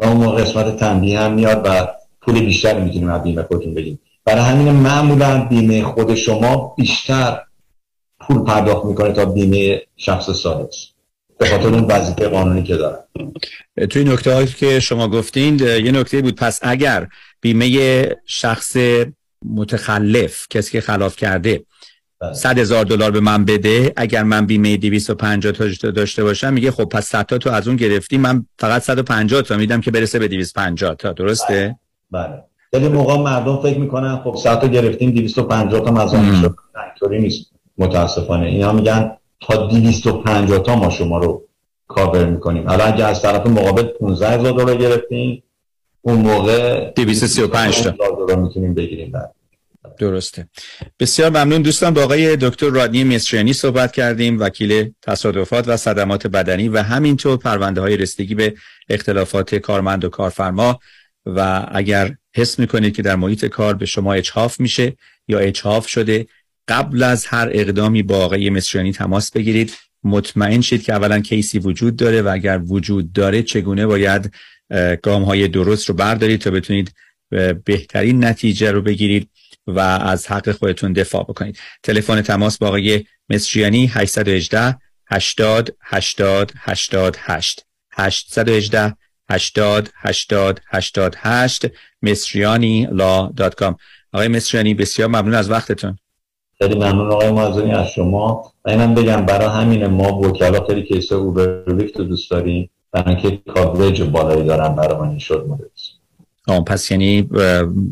و اون موقع قسمت تنبیه هم میاد و پول بیشتر می‌تونیم از بیمه خودتون بگیم برای همین معمولا بیمه خود شما بیشتر پول پرداخت می‌کنه تا بیمه شخص سالس به خاطر اون وظیفه قانونی که داره توی نکته که شما گفتین یه نکته بود پس اگر بیمه شخص متخلف کسی که خلاف کرده. صد هزار دلار به من بده. اگر من بیمه 250 تا داشته باشم میگه خب پس 100 تا تو از اون گرفتی. من فقط 150 تا میدم که برسه به 250 تا. درسته؟ بله. بله. موقع مردم فکر می‌کنن خب 100 تا گرفتیم 250 تا مزاحم شد. اینطوری نیست. متاسفانه. اینا میگن تا 250 تا ما شما رو کاور می‌کنیم. الان اگه از طرف مقابل 15 هزار دلار گرفتیم اون موقع 235 تا. دلار می‌تونیم بگیریم. بعد درسته. بسیار ممنون دوستان. با آقای دکتر رادنی مصریانی صحبت کردیم. وکیل تصادفات و صدمات بدنی و همینطور پرونده های رسیدگی به اختلافات کارمند و کارفرما. و اگر حس می‌کنید که در محیط کار به شما اچهاف میشه یا اچهاف شده قبل از هر اقدامی با آقای مصریانی تماس بگیرید. مطمئن شید که اولا کیسی وجود داره و اگر وجود داره چگونه باید گام های درست رو بردارید تا بتونید بهترین نتیجه رو بگیرید. و از حق خودتون دفاع بکنید. تلفن تماس با آقای مصریانی 818 80 80 88 818 80 80 88 مصریانی لا دات کام. آقای مصریانی بسیار ممنون از وقتتون. خیلی ممنون آقای معزونی از شما. و اینم بگم برای همین ما وکلا خیلی کیس اوبر رو دوست داریم. برای اینکه کاورج بالایی دارن برای من شد مورد پس یعنی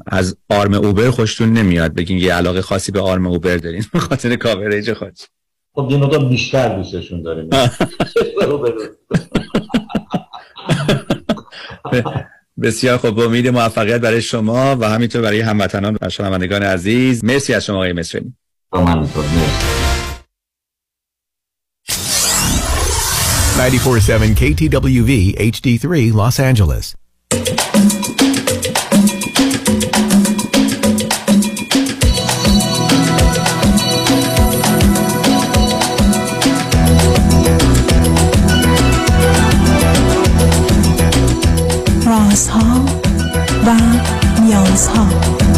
از آرم اوبر خوشتون نمیاد بگین یه علاقه خاصی به آرم اوبر دارین. به خاطر کاورج خود خب یه مقدار بیشتر دوستشون داریم بسیار خوب. امید موفقیت برای شما و همینطور برای هموطنان و شنوندگان عزیز. مرسی از شما آقای مصری من 94.7 KTWV HD3 Los Angeles. نیازها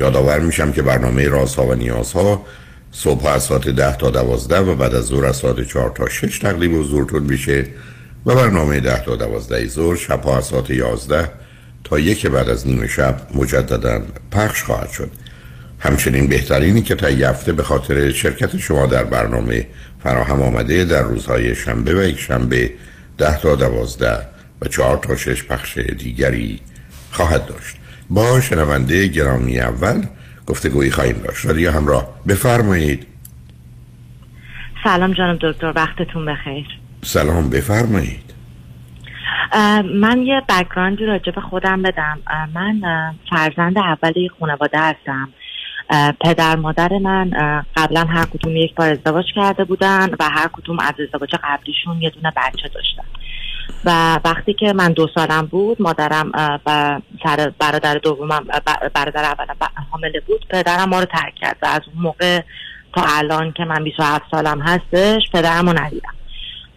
یادآور میشم که برنامه رازها و نیازها صبح از ساعت ده تا دوازده و بعد از ظهر از ساعت چهار تا شش تقریب حضورتون میشه و برنامه ده تا دوازده ظهر شب از ساعت یازده تا یک بعد از نیم شب مجددا پخش خواهد شد. همچنین بهترینی که تا هفته به خاطر شرکت شما در برنامه فراهم آمده در روزهای شنبه و یک شنبه ده تا دوازده و چهار تا شش پخش دیگری خواهد داشت. با شنونده گرامی اول گفتگویی خواهیم داشت. رادیو همراه. بفرمایید. سلام جانم دکتر. وقتتون بخیر. سلام بفرمایید. من یه بکراندی راجع به خودم بدم. من فرزند اول خانواده هستم. پدر مادر من قبلا هر کدوم یک بار ازدواج کرده بودن و هر کدوم از ازدواج قبلیشون یه دونه بچه داشتن. و وقتی که من دو سالم بود مادرم و برادر دومم برادر اولم حامله بود پدرم ما رو ترک کرد و از اون موقع تا الان که من 27 سالم هستش پدرم رو ندیدم.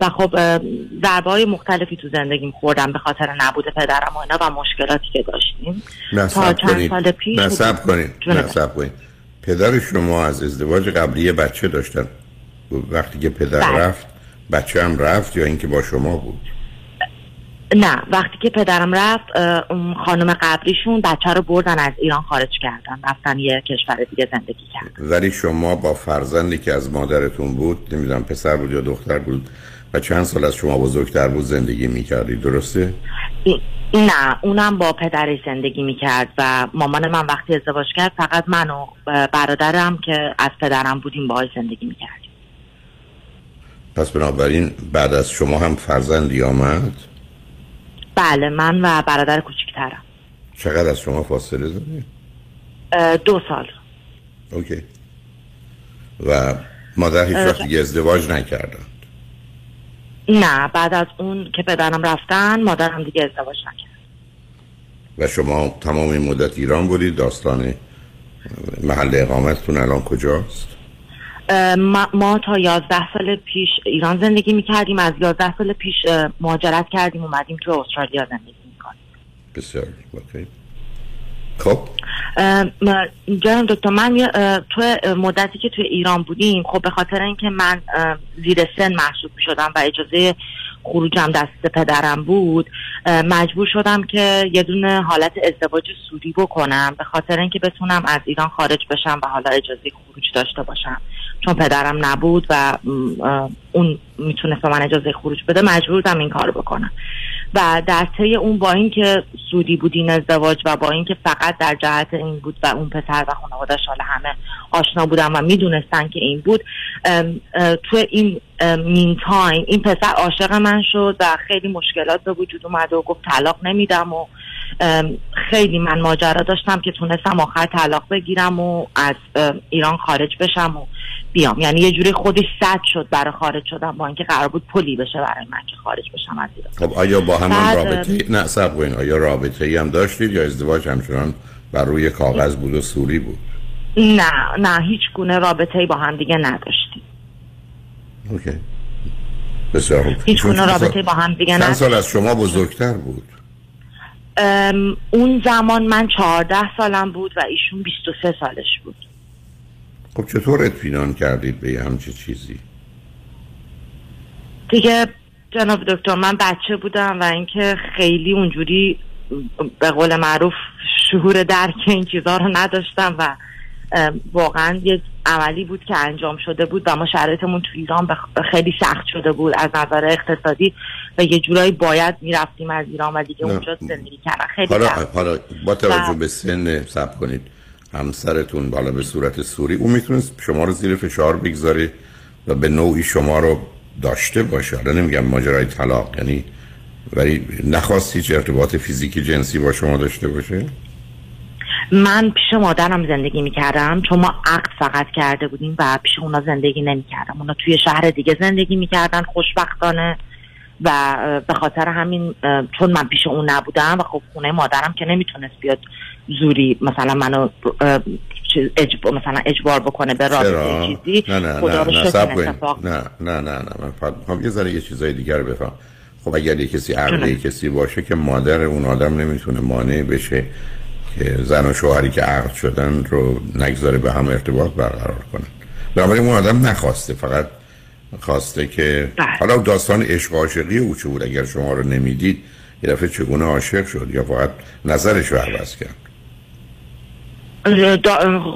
و خب ضربه های مختلفی تو زندگیم خوردم به خاطر نبود پدرم و اینا و مشکلاتی که داشتیم. تا چند سال پیش جونه. نه سب کنید پدر شما از ازدواج قبلی بچه داشتن. وقتی که پدر بله. رفت بچه هم رفت یا اینکه با شما بود؟ نه وقتی که پدرم رفت خانم قبلیشون بچه رو بردن از ایران خارج کردن رفتن یه کشور دیگه زندگی کردن. ولی شما با فرزندی که از مادرتون بود نمی‌دونم پسر بود یا دختر بود و چند سال از شما بزرگتر بود زندگی می‌کردی درسته؟ نه اونم با پدرش زندگی می‌کرد و مامان من وقتی ازدواج کرد فقط من و برادرم که از پدرم بودیم باهاش زندگی می‌کردیم. پس بنابراین بعد از شما هم فرزندی آمد؟ بله من و برادر کوچیکترم چقدر از شما فاصله دارید؟ اه، دو سال. اوکی. و مادر هیچ وقت دیگه ازدواج نکردن نه بعد از اون که پدرم رفتن مادرم دیگه ازدواج نکرد. و شما تمام این مدت ایران بودید؟ داستان محل اقامتتون الان کجاست؟ ما, ما تا یازده سال پیش ایران زندگی می‌کردیم از یازده سال پیش مهاجرت کردیم اومدیم تو استرالیا زندگی می‌کنیم. بسیار اوکی. خب؟ جناب دکتر من تو مدتی که توی ایران بودیم خب به خاطر اینکه من زیر سن محسوب شدم و اجازه خروجم دست پدرم بود مجبور شدم که یه دونه حالت ازدواج سوری بکنم به خاطر اینکه بتونم از ایران خارج بشم و حالا اجازه خروج داشته باشم. چون پدرم نبود و اون می‌تونست به من اجازه خروج بده مجبور بودم این کار بکنم. و در طی اون با اینکه سودی بود این ازدواج و با اینکه فقط در جهت این بود و اون پسر و خانواده‌اش حالا همه آشنا بودن و می‌دونستن که این بود تو این meantime این پسر عاشق من شد و خیلی مشکلات به وجود اومد و گفت طلاق نمیدم و خیلی من ماجرا داشتم که تونستم آخر طلاق بگیرم و از ایران خارج بشم و بیام. یعنی یه جوری خودش سد شد برای خارج شدنم با اینکه قرار بود پلی بشه برای من که خارج بشم از ایران. خب آیا با همون بعد- رابطه نه سب آیا رابطه ای هم داشتید یا ازدواج همچنان بر روی کاغذ بود و صوری بود؟ نه نه هیچ گونه رابطه ای با هم دیگه نداشتیم. اوکی. بسیار هیچ گونه رابطه با هم دیگه چند نداشتیم سال از شما بزرگتر بود. اون زمان من چهارده سالم بود و ایشون 23 سالش بود. خب چطور اطمینان کردید به یه همچی چیزی؟ دیگه جناب دکتر من بچه بودم و اینکه خیلی اونجوری به قول معروف شعور درک این چیزها رو نداشتم و واقعا یه عملی بود که انجام شده بود و ما شرایطمون تو ایران بخ- خیلی سخت شده بود از نظر اقتصادی. و یه جورایی باید می‌رفتیم از ایران و دیگه نه. اونجا زندگی کردن. خیلی حالا حالا با توجه و- به سن سب کنید همسرتون بالا به صورت سوری اون می‌تونست شما رو زیر فشار بگذاره و به نوعی شما رو داشته باشه. حالا نمیگم ماجرای طلاق یعنی ولی نخواست هیچ ارتباط فیزیکی جنسی با شما داشته باشه؟ من پیش مادرم زندگی می‌کردم. چون ما عقد فقط کرده بودیم و پیش اونا زندگی نمی‌کردم. اونا توی شهر دیگه زندگی می‌کردن خوشبختانه. و به خاطر همین چون من پیش اون نبودم و خب خونه مادرم که نمی‌تونست بیاد زوری مثلا منو اجب... مثلا اجبار بکنه به رابطه؟ چیزی نه نه خدا نه نه نه نه نه نه من فقط می‌خوام یه ذره یه چیزای دیگر رو بفهم. خب اگر یه کسی عقلی کسی باشه که مادر اون آدم نمی‌تونه مانع بشه که زن و شوهری که عقد شدن رو نگذاره به هم ارتباط برقرار کنن بنابراین اون آدم نخواسته فقط خواسته که بله. حالا داستان عشق عاشقی او چه بود؟ اگر شما رو نمی‌دید یه دفعه چگونه عاشق شد؟ یا فقط نظرش رو عوض کرد؟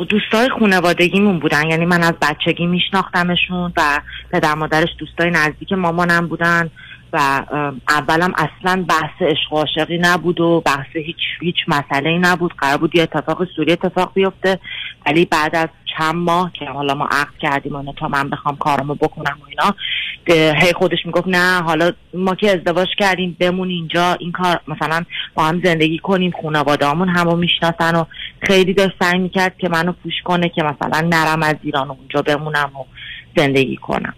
دوستای خانوادگیمون بودن. یعنی من از بچگی میشناختمشون و پدر مادرش دوستای نزدیک مامانم بودن و اولم اصلا بحث عشق عاشقی نبود و بحث هیچ هیچ مسئله ای نبود. قرار بود یه اتفاق سوری اتفاق بیفته. ولی بعد از چند ماه که حالا ما عقد کردیم و تا من بخوام کارمو بکنم و اینا هی خودش می‌گفت نه حالا ما که ازدواج کردیم بمون اینجا این کار مثلا با هم زندگی کنیم خانواده‌هامون همو می‌شناسن و خیلی داشت سعی می‌کرد که منو پوش کنه که مثلا نرم از ایران و اونجا بمونم و زندگی کنم.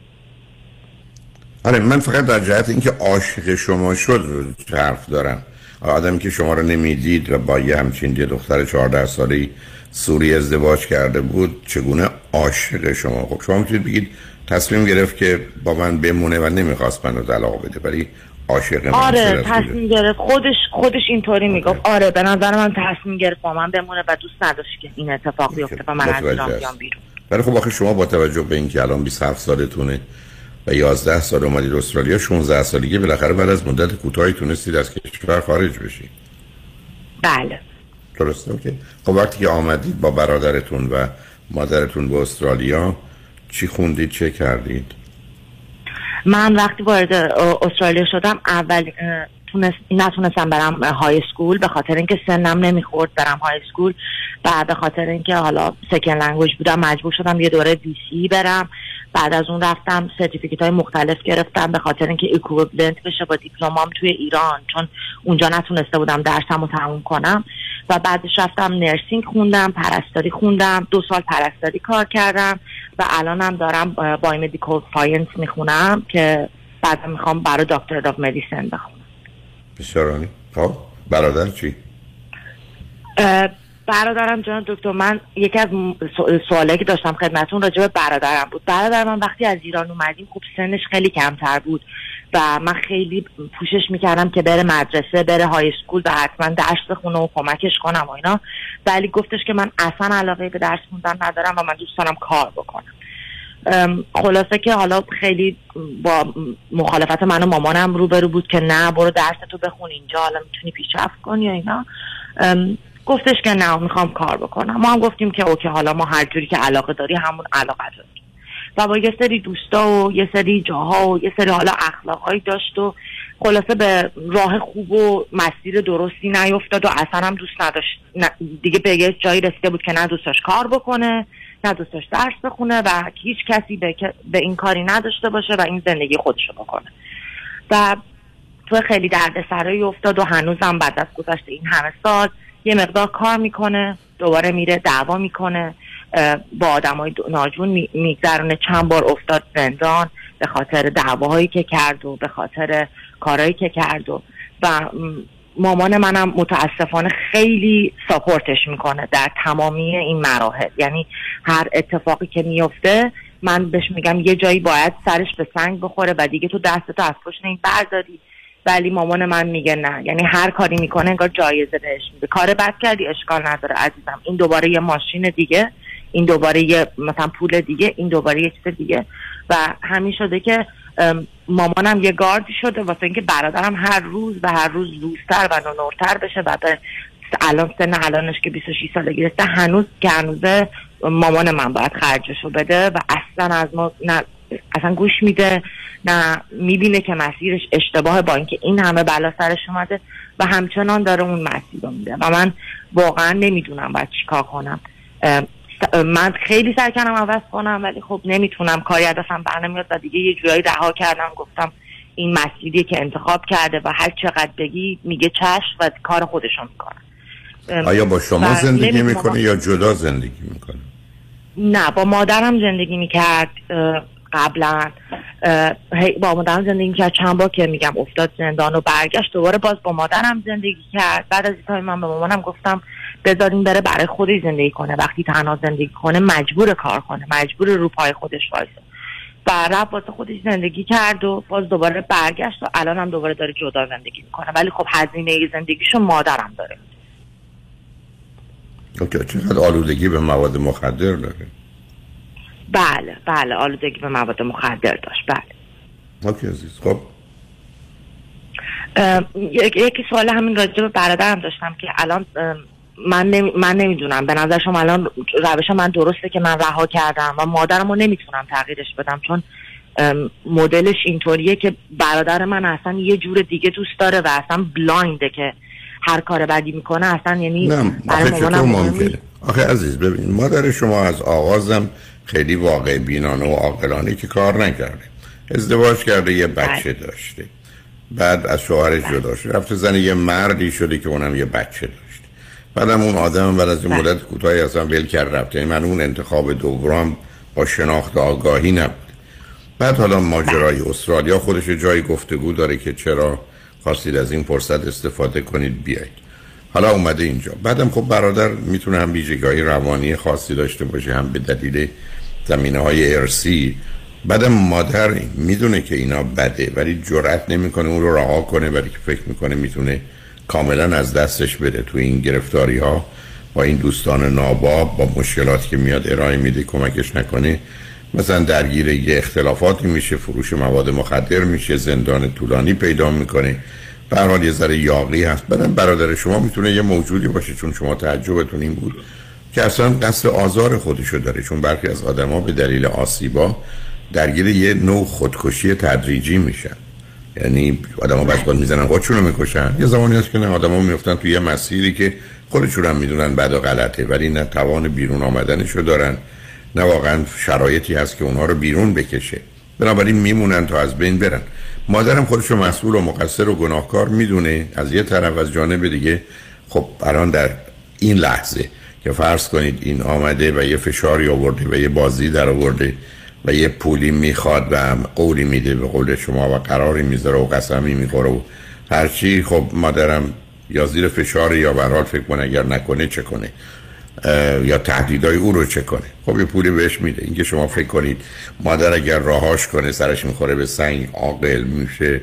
آره من فقط در جهت اینکه عاشق شما شد حرف دارم. آدمی که شما رو نمی‌دید و با یه همچین دختر 14 ساله سوری ازدواج کرده بود چگونه عاشق شما؟ خب شما می‌تونید بگید تصمیم گرفت که با من بمونه و نمی‌خواست منو طلاق بده ولی عاشق من آره تصمیم گرفت. خودش خودش اینطوری می‌گفت. آره به نظر من تصمیم گرفت با من بمونه و دوست نداشت که این اتفاق بیفته و من از بیام بیرون. ولی خب آخه شما با توجه به اینکه الان 27 سالتونه و 11 سال اومدید استرالیا 16 سالگی بالاخره بعد از مدت کوتاهی تونستید از کشور خارج بشید. بله. درسته اوکی. خب وقتی که آمدید با برادرتون و مادرتون به استرالیا چی خوندید چه کردید؟ من وقتی وارد استرالیا شدم اول تونست نتونستم برم high school به خاطر اینکه سنم نمی‌خورد. برم high school بعد به خاطر اینکه حالا second language بودم مجبور شدم یه دوره دی سی برم. بعد از اون رفتم certificate های مختلف گرفتم به خاطر اینکه equivalent بشه با دیپلمام توی ایران. چون اونجا نتونسته بودم درسم رو تموم کنم. و بعدش رفتم nursing خوندم پرستاری خوندم. دو سال پرستاری کار کردم. و الانم دارم biomedical science می‌خونم که بعد می‌خوام برای doctor of medicine بخونم. بسیار خب برادر چی؟ برادرم جان دکتر من یکی از سوالی که داشتم خدمتون راجع به برادرم بود. برادر من وقتی از ایران اومدیم خب سنش خیلی کمتر بود و من خیلی push ش می‌کردم که بره مدرسه بره high school و حتما درس بخونه و کمکش کنم و اینا. ولی گفتش که من اصلا علاقه به درس خوندن ندارم و من دوست دارم کار بکنم. خلاصه که حالا خیلی با مخالفت من و مامانم روبرو بود که نه برو درستو بخون اینجا حالا می‌تونی پیشرفت کنی یا اینا. گفتش که نه می‌خوام کار بکنم. ما هم گفتیم که اوکی حالا ما هر جوری که علاقه داری همون علاقه داریم و با یه سری دوستا و یه سری جاها و یه سری حالا اخلاقهایی داشت و خلاصه به راه خوب و مسیر درستی نیفتاد و اصلا هم دوست نداشت. دیگه به یه جایی رسیده بود که نه دوستاش کار بکنه. نه دوستاش درس بخونه و هیچ کسی به, به این کاری نداشته باشه و این زندگی خودشو بکنه. و تو خیلی دردسرایی افتاد و هنوزم بعد از گذشت این همه سال یه مقدار کار می‌کنه دوباره میره دعوا می‌کنه با آدمای ناجون میگذرونه. چند بار افتاد زندان به خاطر دعواهایی که کرد و به خاطر کارهایی که کرد و و مامان منم متاسفانه خیلی ساپورتش می‌کنه در تمامی این مراحل. یعنی هر اتفاقی که میفته من بهش میگم یه جایی باید سرش به سنگ بخوره و دیگه تو دستتو از پشت این برداری ولی مامان من میگه نه. یعنی هر کاری می‌کنه انگار جایزه بهش میده. کار بد کردی اشکال نداره عزیزم. این دوباره یه ماشین دیگه این دوباره یه مثلا پول دیگه این دوباره یه چیز دیگه. و همین شده که مامانم یه گاردی شده واسه اینکه برادرم هر روز و هر روز روزتر و نورتر بشه و به الان سن الانش که 26 ساله گرفته هنوز که هنوزه مامان من باید خرجشو بده و اصلا از ما نه اصلا گوش میده نه می‌بینه که مسیرش اشتباه با اینکه این همه بلا سرش اومده و همچنان داره اون مسیر رو میده. و من واقعا نمی‌دونم باید چیکار کنم. من خیلی سعی کردم عوض کنم ولی خب نمی‌تونم. کاری از دستم برنمیاد و دیگه یه جورایی رها کردم. گفتم این مسیری که انتخاب کرده و هر چقدر بگی میگه چشم و کار خودشون می‌کنه. آیا با شما زندگی می‌کنه یا جدا زندگی می‌کنه؟ نه با مادرم زندگی می‌کرد. قبلا با مادرم زندگی کرد. چند بار که میگم افتاد زندان و برگشت دوباره باز با مادرم زندگی کرد. بعد از این من به مامانم گفتم بذارین بره برای خودش زندگی کنه. وقتی تنها زندگی کنه مجبور کار کنه. مجبور رو پای خودش وایسه. و رفت واسه خودش زندگی کرد و باز دوباره برگشت و الان هم دوباره داره جدا زندگی می‌کنه. ولی خب هزینه زندگیشو مادرم داره. اوکی چقدر آلودگی به مواد مخدر داره؟ بله بله آلودگی به مواد مخدر داشت بله. اوکی عزیز خب. یکی سوال همین راجع به برادرم داشتم که الان من, نمی... من نمی‌دونم. به نظر شما الان روش من درسته که من رها کردم و مادرم رو نمی‌تونم تغییرش بدم؟ چون مدلش اینطوریه که برادر من اصلا یه جور دیگه دوست داره و اصلا بلاینده که هر کار بدی می‌کنه اصلا یعنی نه آخه ممکنه؟ آخه عزیز ببین مادر شما از آغازم خیلی واقع بینانه و عاقلانه که کار نکرده. ازدواج کرده یه بچه بله. داشته. بعد از شوهرش جدا شده رفته زن یه مردی شده که اونم یه بچه داشته. بعدم اون آدم بعد از این بله. مدت کوتاهی اصلا ول کرد رفته یعنی من اون انتخاب دوم با شناخت آگاهی نبود. بعد حالا ماجرای بله. استرالیا خودش جایی گفتگو داره که چرا خواستید از این فرصت استفاده کنید بیایید. حالا اومده اینجا. بعدم خب برادر می‌تونه هم ویژگی روانی خاصی داشته باشه هم به دلیل زمینه های ارسی بعدم مادر می‌دونه که اینا بده ولی جرأت نمی‌کنه اون رو رها کنه ولی که فکر می‌کنه می‌تونه کاملا از دستش بده تو این گرفتاری ها با این دوستان ناباب با مشکلاتی که میاد ارائه میده کمکش نکنه. مثلا درگیر یه اختلافاتی میشه فروش مواد مخدر میشه زندان طولانی پیدا می‌کنه. به حال یه ذره یاقی هست. بعدم برادر شما می‌تونه یه موجودی باشه چون شما تعجبتون این بود. که اصلا قصد آزار خودشو داره چون برخی از آدما به دلیل آسیبا درگیر یه نوع خودکشی تدریجی میشن. یعنی آدما بسپال می‌زنن خودشون رو می‌کشن. یه زمانی هست که نه آدما میفتن توی یه مسیری که خودشون هم می‌دونن و غلطه ولی نه توان بیرون آمدنشو دارن نه واقعا شرایطی هست که اونها رو بیرون بکشه. بنابراین میمونن تا از بین برن. مادرم خودش رو مسئول و مقصر و گناهکار می‌دونه از یه طرف از جانب دیگه. خب الان در این لحظه که فرض کنید این آمده و یه فشاری آورده و یه بازی در آورده و یه پولی می‌خواد و قولی میده به قول شما و قراری می‌ذاره و قسمی می‌خوره و هرچی خب مادرم یا زیر فشار یا برحال فکر کنه اگر نکنه چه کنه؟ یا تهدیدای او رو چه کنه؟ خب یه پولی بهش میده. اینکه شما فکر کنید مادر اگر راهاش کنه سرش می‌خوره به سنگ عاقل میشه.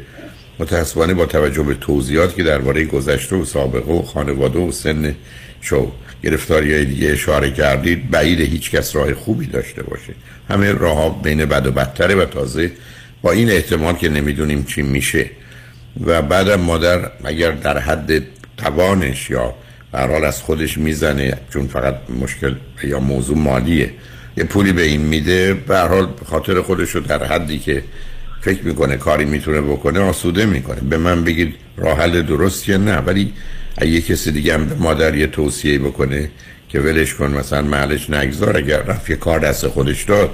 متاسفانه با توجه به توضیحات که درباره گذشته و سابقه و خانواده و سن شو گرفتاری های دیگه اشاره کردید بعید هیچ کس راه خوبی داشته باشه. همه راه بین بد و بدتره و تازه با این احتمال که نمی‌دونیم چی میشه. و بعدم مادر اگر در حد توانش یا حال از خودش می‌زنه چون فقط مشکل یا موضوع مالیه یه پولی به این میده به حال خاطر خودش رو در حدی که فکر می‌کنه کاری می‌تونه بکنه آسوده می‌کنه. به من بگید راه حل درستیه نه ولی اگه کسی دیگه هم مادر یه توصیه بکنه که ولش کن مثلا محلش نگذار اگر رفت یه کار دست خودش داد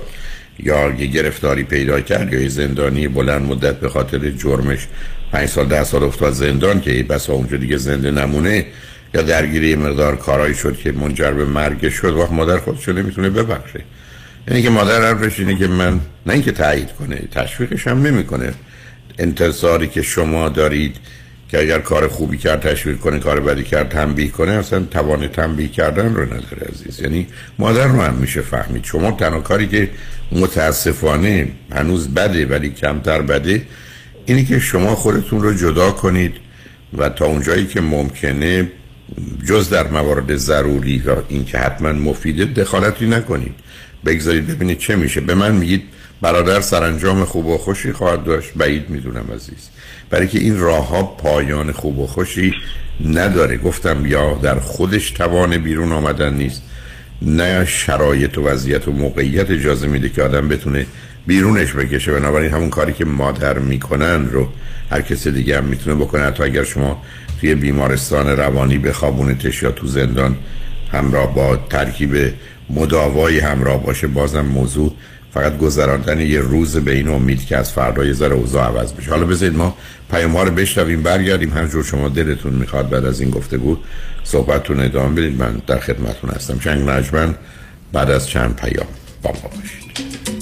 یا یه گرفتاری پیدا کرد یا یه زندانی بلند مدت به خاطر جرمش پنج سال ده سال افتاد زندان که بس اونجا دیگه زنده نمونه یا درگیری مقدار کارایی شد که منجر به مرگ شد وقت مادر خودشو نمی‌تونه ببخشه. یعنی که مادر حرفش اینه که من نه اینکه تایید کنه تشویقش هم نمی‌کنه. انتظاری که شما دارید که اگر کار خوبی کرد تشویق کنه کار بدی کرد تنبیه کنه اصلا توان تنبیه کردن رو نداره عزیز. یعنی مادر رو هم میشه فهمید. شما تنها کاری که متاسفانه هنوز بده ولی کمتر بده اینی که شما خودتون رو جدا کنید و تا اونجایی که ممکنه جز در موارد ضروری و این که حتما مفیده دخالتی نکنید. بگذارید ببینید چه میشه. به من میگید برادر سرانجام خوب و خوشی خواهد داشت. بعید می‌دونم عزیز. برای که این راه ها پایان خوب و خوشی نداره. گفتم یا در خودش توان بیرون آمدن نیست نه شرایط و وضعیت و موقعیت اجازه میده که آدم بتونه بیرونش بکشه. بنابراین همون کاری که مادر می‌کنن رو هر کسی دیگه هم می‌تونه بکنه. حتی اگر شما توی بیمارستان روانی بخوابونتش یا تو زندان همراه با ترکیب مداوایی همراه باشه بازم موضوع فقط گذراندن یه روز به این امید که از فردا یه ذره اوضاع عوض بشه. حالا بذارید ما پیام ها رو بشنویم برگردیم. همجور شما دلتون می‌خواد بعد از این گفتگو صحبتتون ادامه بدید. من در خدمتتون هستم. چنگ نجمن بعد از چند پیام با ما باشید.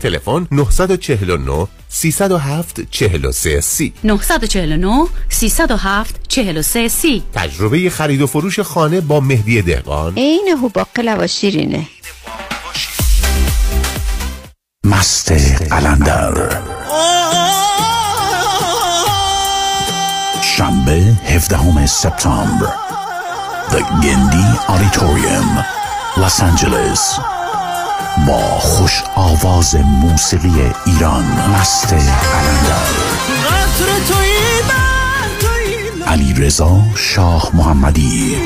تلفن 949 307 43 سی. 949 307 43 سی. تجربه خرید و فروش خانه با مهدی دهقان. عین هوباقلا و شیرینه. مست قلندر. شنبه 17 سپتامبر. The گندی آریتوریوم لس آنجلس با خوش آواز موسیقی ایران. مست قلندر علی رضا شاه محمدی.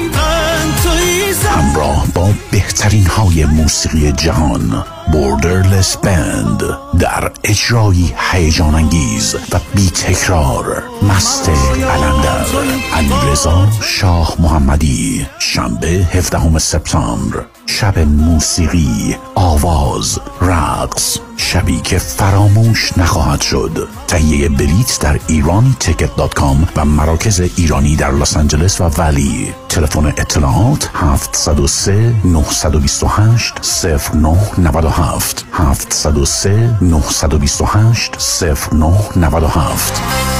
همراه با بهترین های موسیقی جهان Borderless Band در اجرایی هیجان انگیز و بی تکرار مست قلندر علی رضا شاه محمدی. شنبه 17 سپتامبر. شب موسیقی آواز رقص شبی که فراموش نخواهد شد. تهیه بلیت در ایرانی Ticket.com و مراکز ایرانی در لس آنجلس و Valley. تلفن اطلاعات 703 928 0997 703 928 0997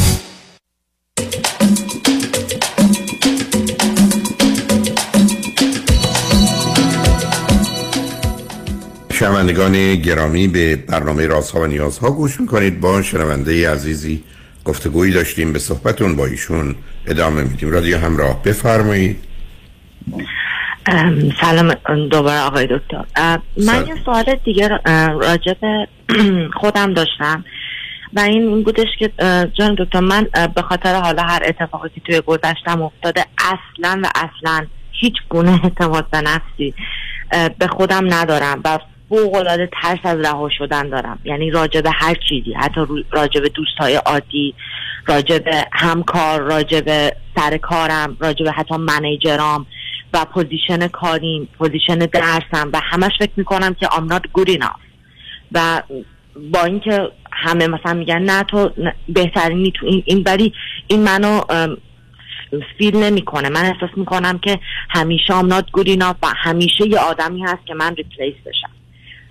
شنوندگان گرامی به برنامه رازها و نیازها گوش می‌کنید. با شنونده عزیزی گفتگویی داشتیم به صحبتون با ایشون ادامه میدیم. رادیو همراه بفرمایید. سلام دوباره آقای دکتر. من یه سوال دیگه راجع به خودم داشتم. و این این بودش که جان دکتر من به خاطر حالا هر اتفاقی که توی گذشتم افتاده اصلا و اصلا هیچ گونه اعتماد به نفسی به خودم ندارم. و فوق العاده ترس از رها شدن دارم. یعنی راجع به هر چیزی حتی راجع به دوستای عادی راجع به همکار راجع به سر کارم راجع به حتی manager ام و position کاریم position درسم و همش فکر می‌کنم که I'm not good enough. و با اینکه همه مثلا میگن نه تو بهترینی تو این, این این منو fill نمی‌کنه. من احساس می‌کنم که همیشه I'm not good enough و همیشه یه آدمی هست که من replace بشم.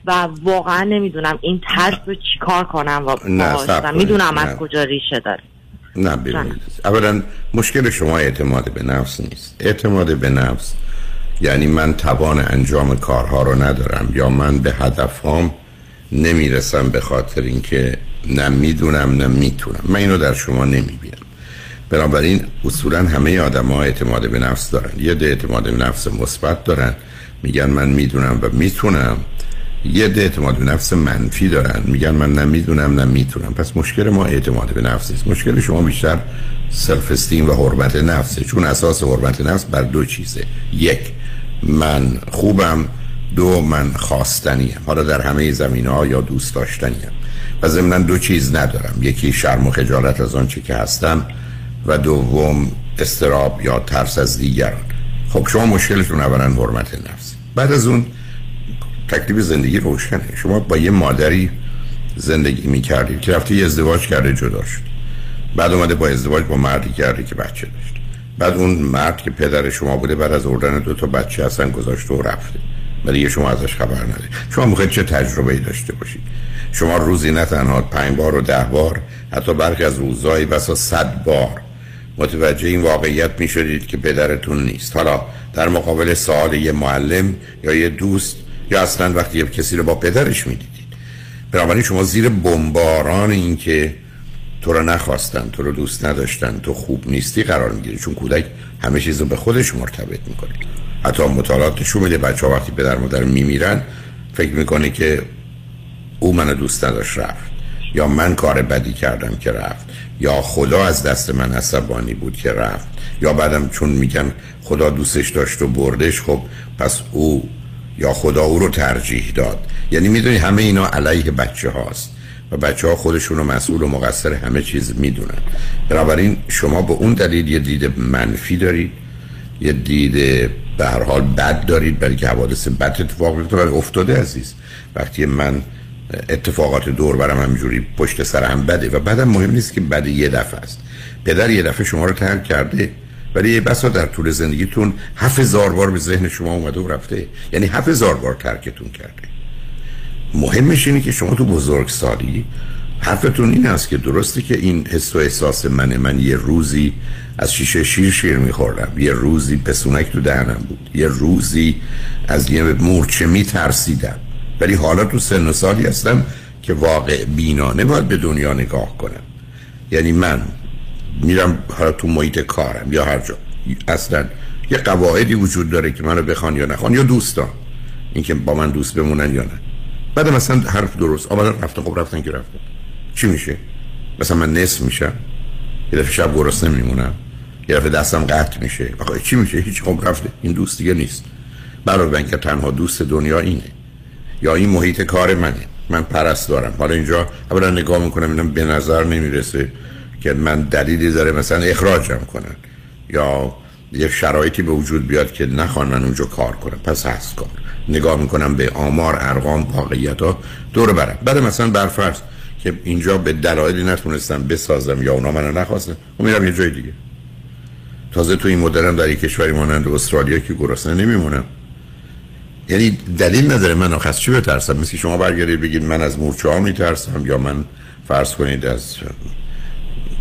و واقعا نمی‌دونم این ترس رو چیکار کنم و نه می‌دونم از کجا ریشه داره. نه ببینید. اولا مشکل شما اعتماد به نفس نیست. اعتماد به نفس یعنی من توان انجام کارها رو ندارم یا من به هدفهام نمی‌رسم به خاطر اینکه نه می‌دونم نه می‌تونم. من اینو در شما نمی‌بینم. بنابراین اصولا همه آدم ها اعتماد به نفس دارن. یه ده اعتماد به نفس مثبت دارن. میگن من می‌دونم و می‌تونم. یه ده اعتماد به نفس منفی دارن. میگن من نمی‌دونم نمی‌تونم. پس مشکل ما اعتماد به نفس است مشکل شما بیشتر سلف استیم و حرمت نفسه. چون اساس حرمت نفس بر دو چیزه. یک من خوبم. دو من خواستنیم. حالا در همه زمین ها یا دوست داشتنیم. و ضمن دو چیز ندارم. یکی شرم و خجالت از آنچه که هستم و دوم استراب یا ترس از دیگران. خب شما مشکلتون اولا حرمت نفس. بعد از اون تکلیف زندگی روشنه شما با یه مادری زندگی می‌کردید که رفته ازدواج کرده جدا شد. بعد اومده با ازدواج با مردی کرده که بچه داشت. بعد اون مرد که پدر شما بوده بعد از اردن دو تا بچه هستن گذاشته و رفته. ولی شما ازش خبر ندارید شما می‌خواید چه تجربه ای داشته باشید؟ شما روزی نه تنها پنج بار و ده بار حتی برخی از روزهایی بسا صد بار متوجه این واقعیت می شدید که پدرتون نیست. حالا در مقابل سوال یه معلم یا یه دوست یا اصلا وقتی یه کسی رو با پدرش می دیدید بنابراین شما زیر بمباران این که تو رو نخواستن تو رو دوست نداشتن تو خوب نیستی قرار می‌گیری. چون کودک همه چیز رو به خودش مرتبط می‌کنه. حتی مطالعات نشون میده بچه ها وقتی پدر مادر میمیرن فکر می‌کنه که او منو دوست نداشت رفت. یا من کار بدی کردم که رفت. یا خدا از دست من عصبانی بود که رفت. یا بعدم چون میگن خدا دوستش داشت و بردش خب پس او یا خدا او رو ترجیح داد. یعنی می‌دونی همه اینا علیه بچه هاست و بچه ها خودشون رو مسئول و مقصر همه چیز می‌دونن. بنابراین شما به اون دلیل یه دید منفی دارید یه دید به هر حال بد دارید برای که حوادث بد اتفاق بیفته. افتاده عزیز وقتی من اتفاقات دور برم همینجوری پشت سر هم بده. و بعدم مهم نیست که بده یه دفعه است. پدر یه دفعه شما رو ترک کرده. ولی بسا در طول زندگیتون هفت هزار بار به ذهن شما اومده و رفته. یعنی هفت هزار بار ترکتون کرده. مهمش اینه که شما تو بزرگسالی حرفتون این است که درسته که این حس و احساس من من یه روزی از شیشه شیر شیر میخوردم. یه روزی پسونک تو دهنم بود. یه روزی از یه مورچه میترسیدم. ولی حالا تو سن و سالی هستم که واقع بینانه باید به دنیا نگاه کنم. یعنی من میرم حالا تو محیط کارم یا هر جا. اصلا یه قواعدی وجود داره که منو بخوان یا نخوان یا دوستان. اینکه با من دوست بمونن یا نه. بعد مثلا حرف درست. آمدن رفتن. خب رفتن که رفتن. چی میشه؟ مثلا من نصف میشم یه دفعه شب گرسنه میمونم یه دفعه دستم قطع میشه. آخه چی میشه؟ هیچ خب رفته. این دوست دیگه نیست. برای که تنها دوست دنیا اینه. یا این محیط کار منه. من پرست دارم. حالا اینجا اولا نگاه می‌کنم اینم به نظر نمی‌رسه. که من دلیلی داره مثلا اخراجم کنن یا یه شرایطی به وجود بیاد که نخوان من اونجا کار کنم. پس هست کار نگاه می‌کنم به آمار ارقام واقعیت ها دور برم. بعد مثلا برفرض که اینجا به دلایلی نتونستم بسازم یا اونا منو نخواستن و خب میرم یه جای دیگه. تازه تو این مدرم در یک کشوری مانند استرالیا که گرسنه نمیمونم. یعنی دلیل نداره من آخه چی بترسم؟ مثل شما برگردید بگید من از مورچه ها میترسم یا من فرض کنید از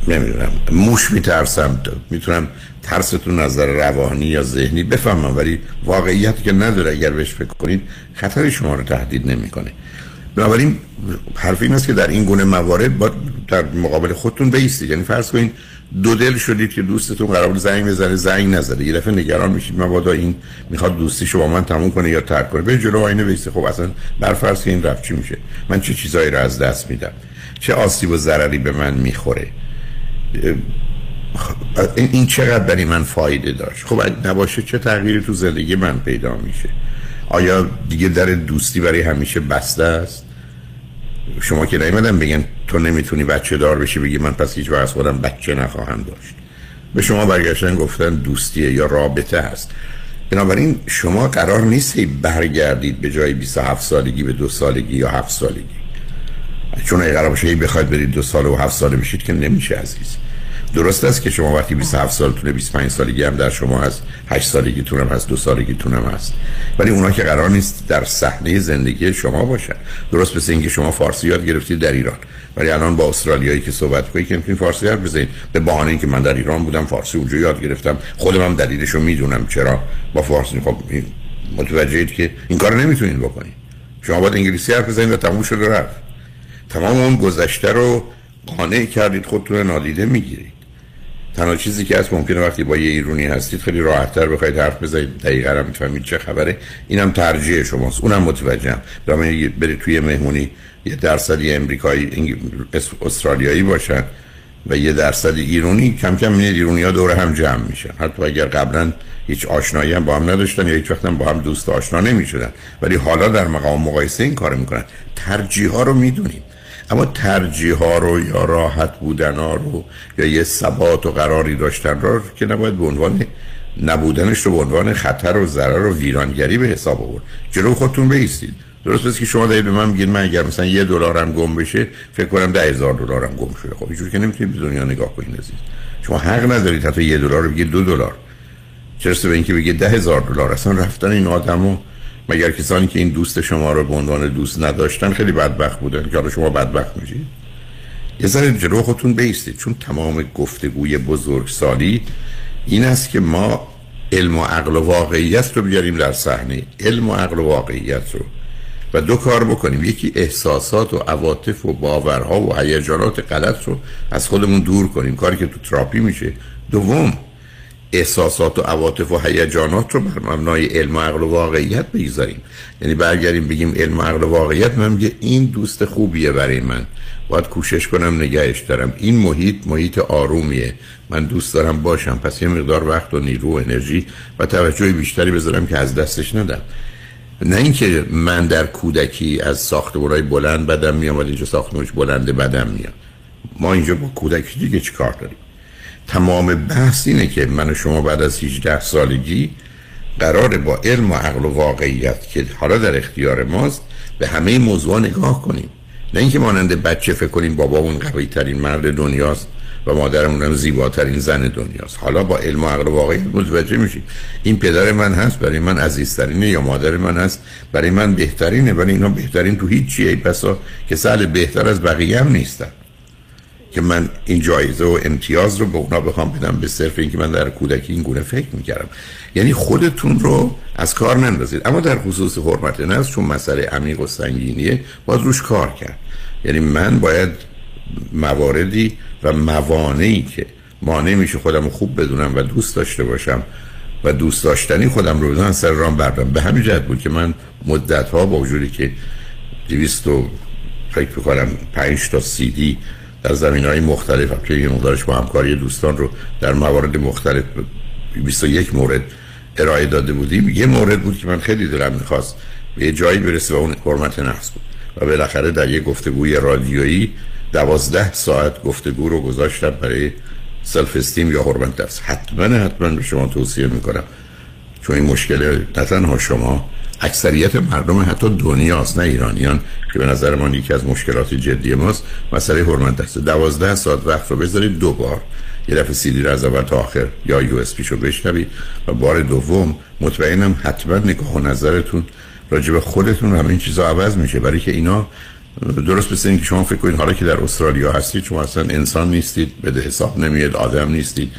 نمی‌دونم موش میترسم می‌تونم ترستون نظر روانی یا ذهنی بفهمم ولی واقعیت که نداره اگر بهش فکر کنید خطر شما رو تهدید نمی‌کنه. بنابراین حرف این است که در این گونه موارد با در مقابل خودتون بیستید. یعنی فرض کنید دو دل شدید که دوستتون قرار زنگ بزنه زنگ نزده. یه دفعه نگران میشید. مبادا این می‌خواد دوستی با من تموم کنه یا ترک کنه. به جلو آینه بیسته خب اصلا بر فرض این رفت چی میشه؟ من چه چیزایی رو از دست میدم؟ چه آسیب و ضرری به من می‌خوره؟ این چقدر برای من فایده داشت؟ خب نباشه چه تغییری تو زندگی من پیدا میشه؟ آیا دیگه در دوستی برای همیشه بسته است؟ شما که نیمدن بگن تو نمی‌تونی بچه دار بشی بگی من پس هیچ وقت خودم بچه نخواهم داشت. به شما برگشتن گفتن دوستیه یا رابطه هست. بنابراین شما قرار نیست برگردید به جای 27 سالگی به دو سالگی یا هفت سالگی. چون اگر قرار باشه بخواید برید دو سال و هفت ساله بشید که نمیشه عزیز. درست است که شما وقتی 27 سالتونه 25 سالگی هم در شما هست 8 سالگیتون هم هست دو سالگیتون هم هست. ولی اونا که قرار نیست در صحنه زندگی شما باشن. درست مثل اینکه شما فارسی یاد گرفتید در ایران. ولی الان با استرالیایی که صحبت کنید که می‌تونید فارسی حرف بزنید. به بهانه اینکه من در ایران بودم فارسی اونجا یاد گرفتم. خودم هم دلیلشو می‌دونم. چرا؟ با فارسی. خب متوجهید که این کارو نمی‌تونید بکنید. شما باید انگلیسی حرف بزنید و تموم شده رفت. تمام اون گذشته رو قانع کردید خودتون نادیده می‌گیرید. تنها چیزی که هست ممکنه وقتی با یه ایرونی هستید خیلی راحتتر بخواید حرف بزنید دقیقا هم می‌فهمید چه خبره. اینم ترجیح شماست. اونم متوجهم. دامه برید توی مهمونی یه درصدی امریکایی استرالیایی باشن و یه درصد ایرونی کم کم میاد ایرونی ها دور هم جمع میشن. حتی اگر قبلا هیچ آشنایی هم با هم نداشتن یا هیچ وقت هم با هم دوست آشنا نمی‌شدن. ولی حالا در مقام مقایسه این کار می‌کنن. ترجیح ها رو می‌دونیم اما ترجیح ها رو یا راحت بودن ها رو یا یه ثبات و قراری داشتن رو که نباید به عنوان نبودنش رو به عنوان خطر و ضرر و ویرانگری به حساب آورد. جلو خودتون بیستید درست است که شما دارید به من میگید من اگر مثلا یه دلارم گم بشه فکر کنم ده هزار دلارم گم شده. خب اینجوری که نمی‌تونید به دنیا نگاه کنید عزیز. شما حق ندارید حتی یه دلار رو بگید دو دلار. چرا به اینکه بگید ده هزار دلار؟ اصلا رفتن این آدمو مگر کسانی که این دوست شما رو به عنوان دوست نداشتن خیلی بدبخت بودن؟ که حالا شما بدبخت میشید یه ذره جلو خودتون بیستید چون تمام گفتگوی بزرگسالی این است که ما علم و عقل و واقعیت رو بیاریم در صحنه. علم و عقل و واقعیت رو. و دو کار بکنیم. یکی احساسات و عواطف و باورها و هیجانات غلط رو از خودمون دور کنیم. کاری که تو تراپی میشه. دوم احساسات و عواطف و هیجانات رو بر مبنای علم و عقل و واقعیت بگذاریم. یعنی برگردیم بگیم علم و عقل و واقعیت من میگه این دوست خوبیه برای من. باید کوشش کنم نگهش دارم. این محیط محیط آرومیه. من دوست دارم باشم. پس یه مقدار وقت و نیرو و انرژی و توجه بیشتری بذارم که از دستش ندم. نه اینکه من در کودکی از ساختمانهای بلند بدم میام ولی اینجا ساختمانش بلند بدم میام ما اینجا با کودکی دیگه چی کار داریم؟ تمام بحث اینه که من و شما بعد از 18 سالگی قراره با علم و عقل و واقعیت که حالا در اختیار ماست به همه موضوع نگاه کنیم. نه اینکه مانند بچه فکر کنیم بابامون قوی ترین مرد دنیاست و مادرمون هم زیباترین زن دنیاست. حالا با علم و عقل و واقعیت متوجه میشید این پدر من هست برای من عزیزترینه یا مادر من هست؟ برای من بهترینه ولی اینا بهترین تو هیچ چیه بسا که سهل بهتر از بقیه هم نیستن. که من این جایزه و امتیاز رو به اونا بخوام بدم به صرف اینکه من در کودکی این گونه فکر می‌کردم. یعنی خودتون رو از کار نندازید. اما در خصوص حرمت نفس چون مسئله عمیق و سنگینیه باید روش کار کرد. یعنی من باید مواردی و موانعی که مانع میشه خودم خوب بدونم و دوست داشته باشم و دوست داشتنی خودم رو بدونم سر رام بردم به همین جهت بود که من مدت ها با وجودی که دویست و فکر بکنم پنج تا سیدی در زمین های مختلف که یه مقدارش با همکاری دوستان رو در موارد مختلف 21 مورد ارائه داده بودیم. یه مورد بود که من خیلی دلم می‌خواست به یه جایی برسه و اون حرمت نفس بود. و بالاخره در یه گفتگوی رادیویی دوازده ساعت گفتگو رو گذاشتم برای سلف استیم یا حرمت نفس حتما حتما به شما توصیه می‌کنم. چون این مشکل نه تنها شما اکثریت مردم حتی دنیاست نه ایرانیان که به نظر من یکی از مشکلات جدی ماست. مسئله حرمت است دوازده ساعت وقت رو بذارید دو بار. یه دفعه سیدی رو از اول تا آخر یا یو اس پیشو بشنوید. و بار دوم مطمئنم حتما نگاه و نظرتون راجع خودتون همه این چیزا عوض میشه. برای که اینا درست مثل اینکه شما فکر کنید حالا که در استرالیا هستید شما اصلا انسان نیستید به حساب نمیاد آدم نیستید.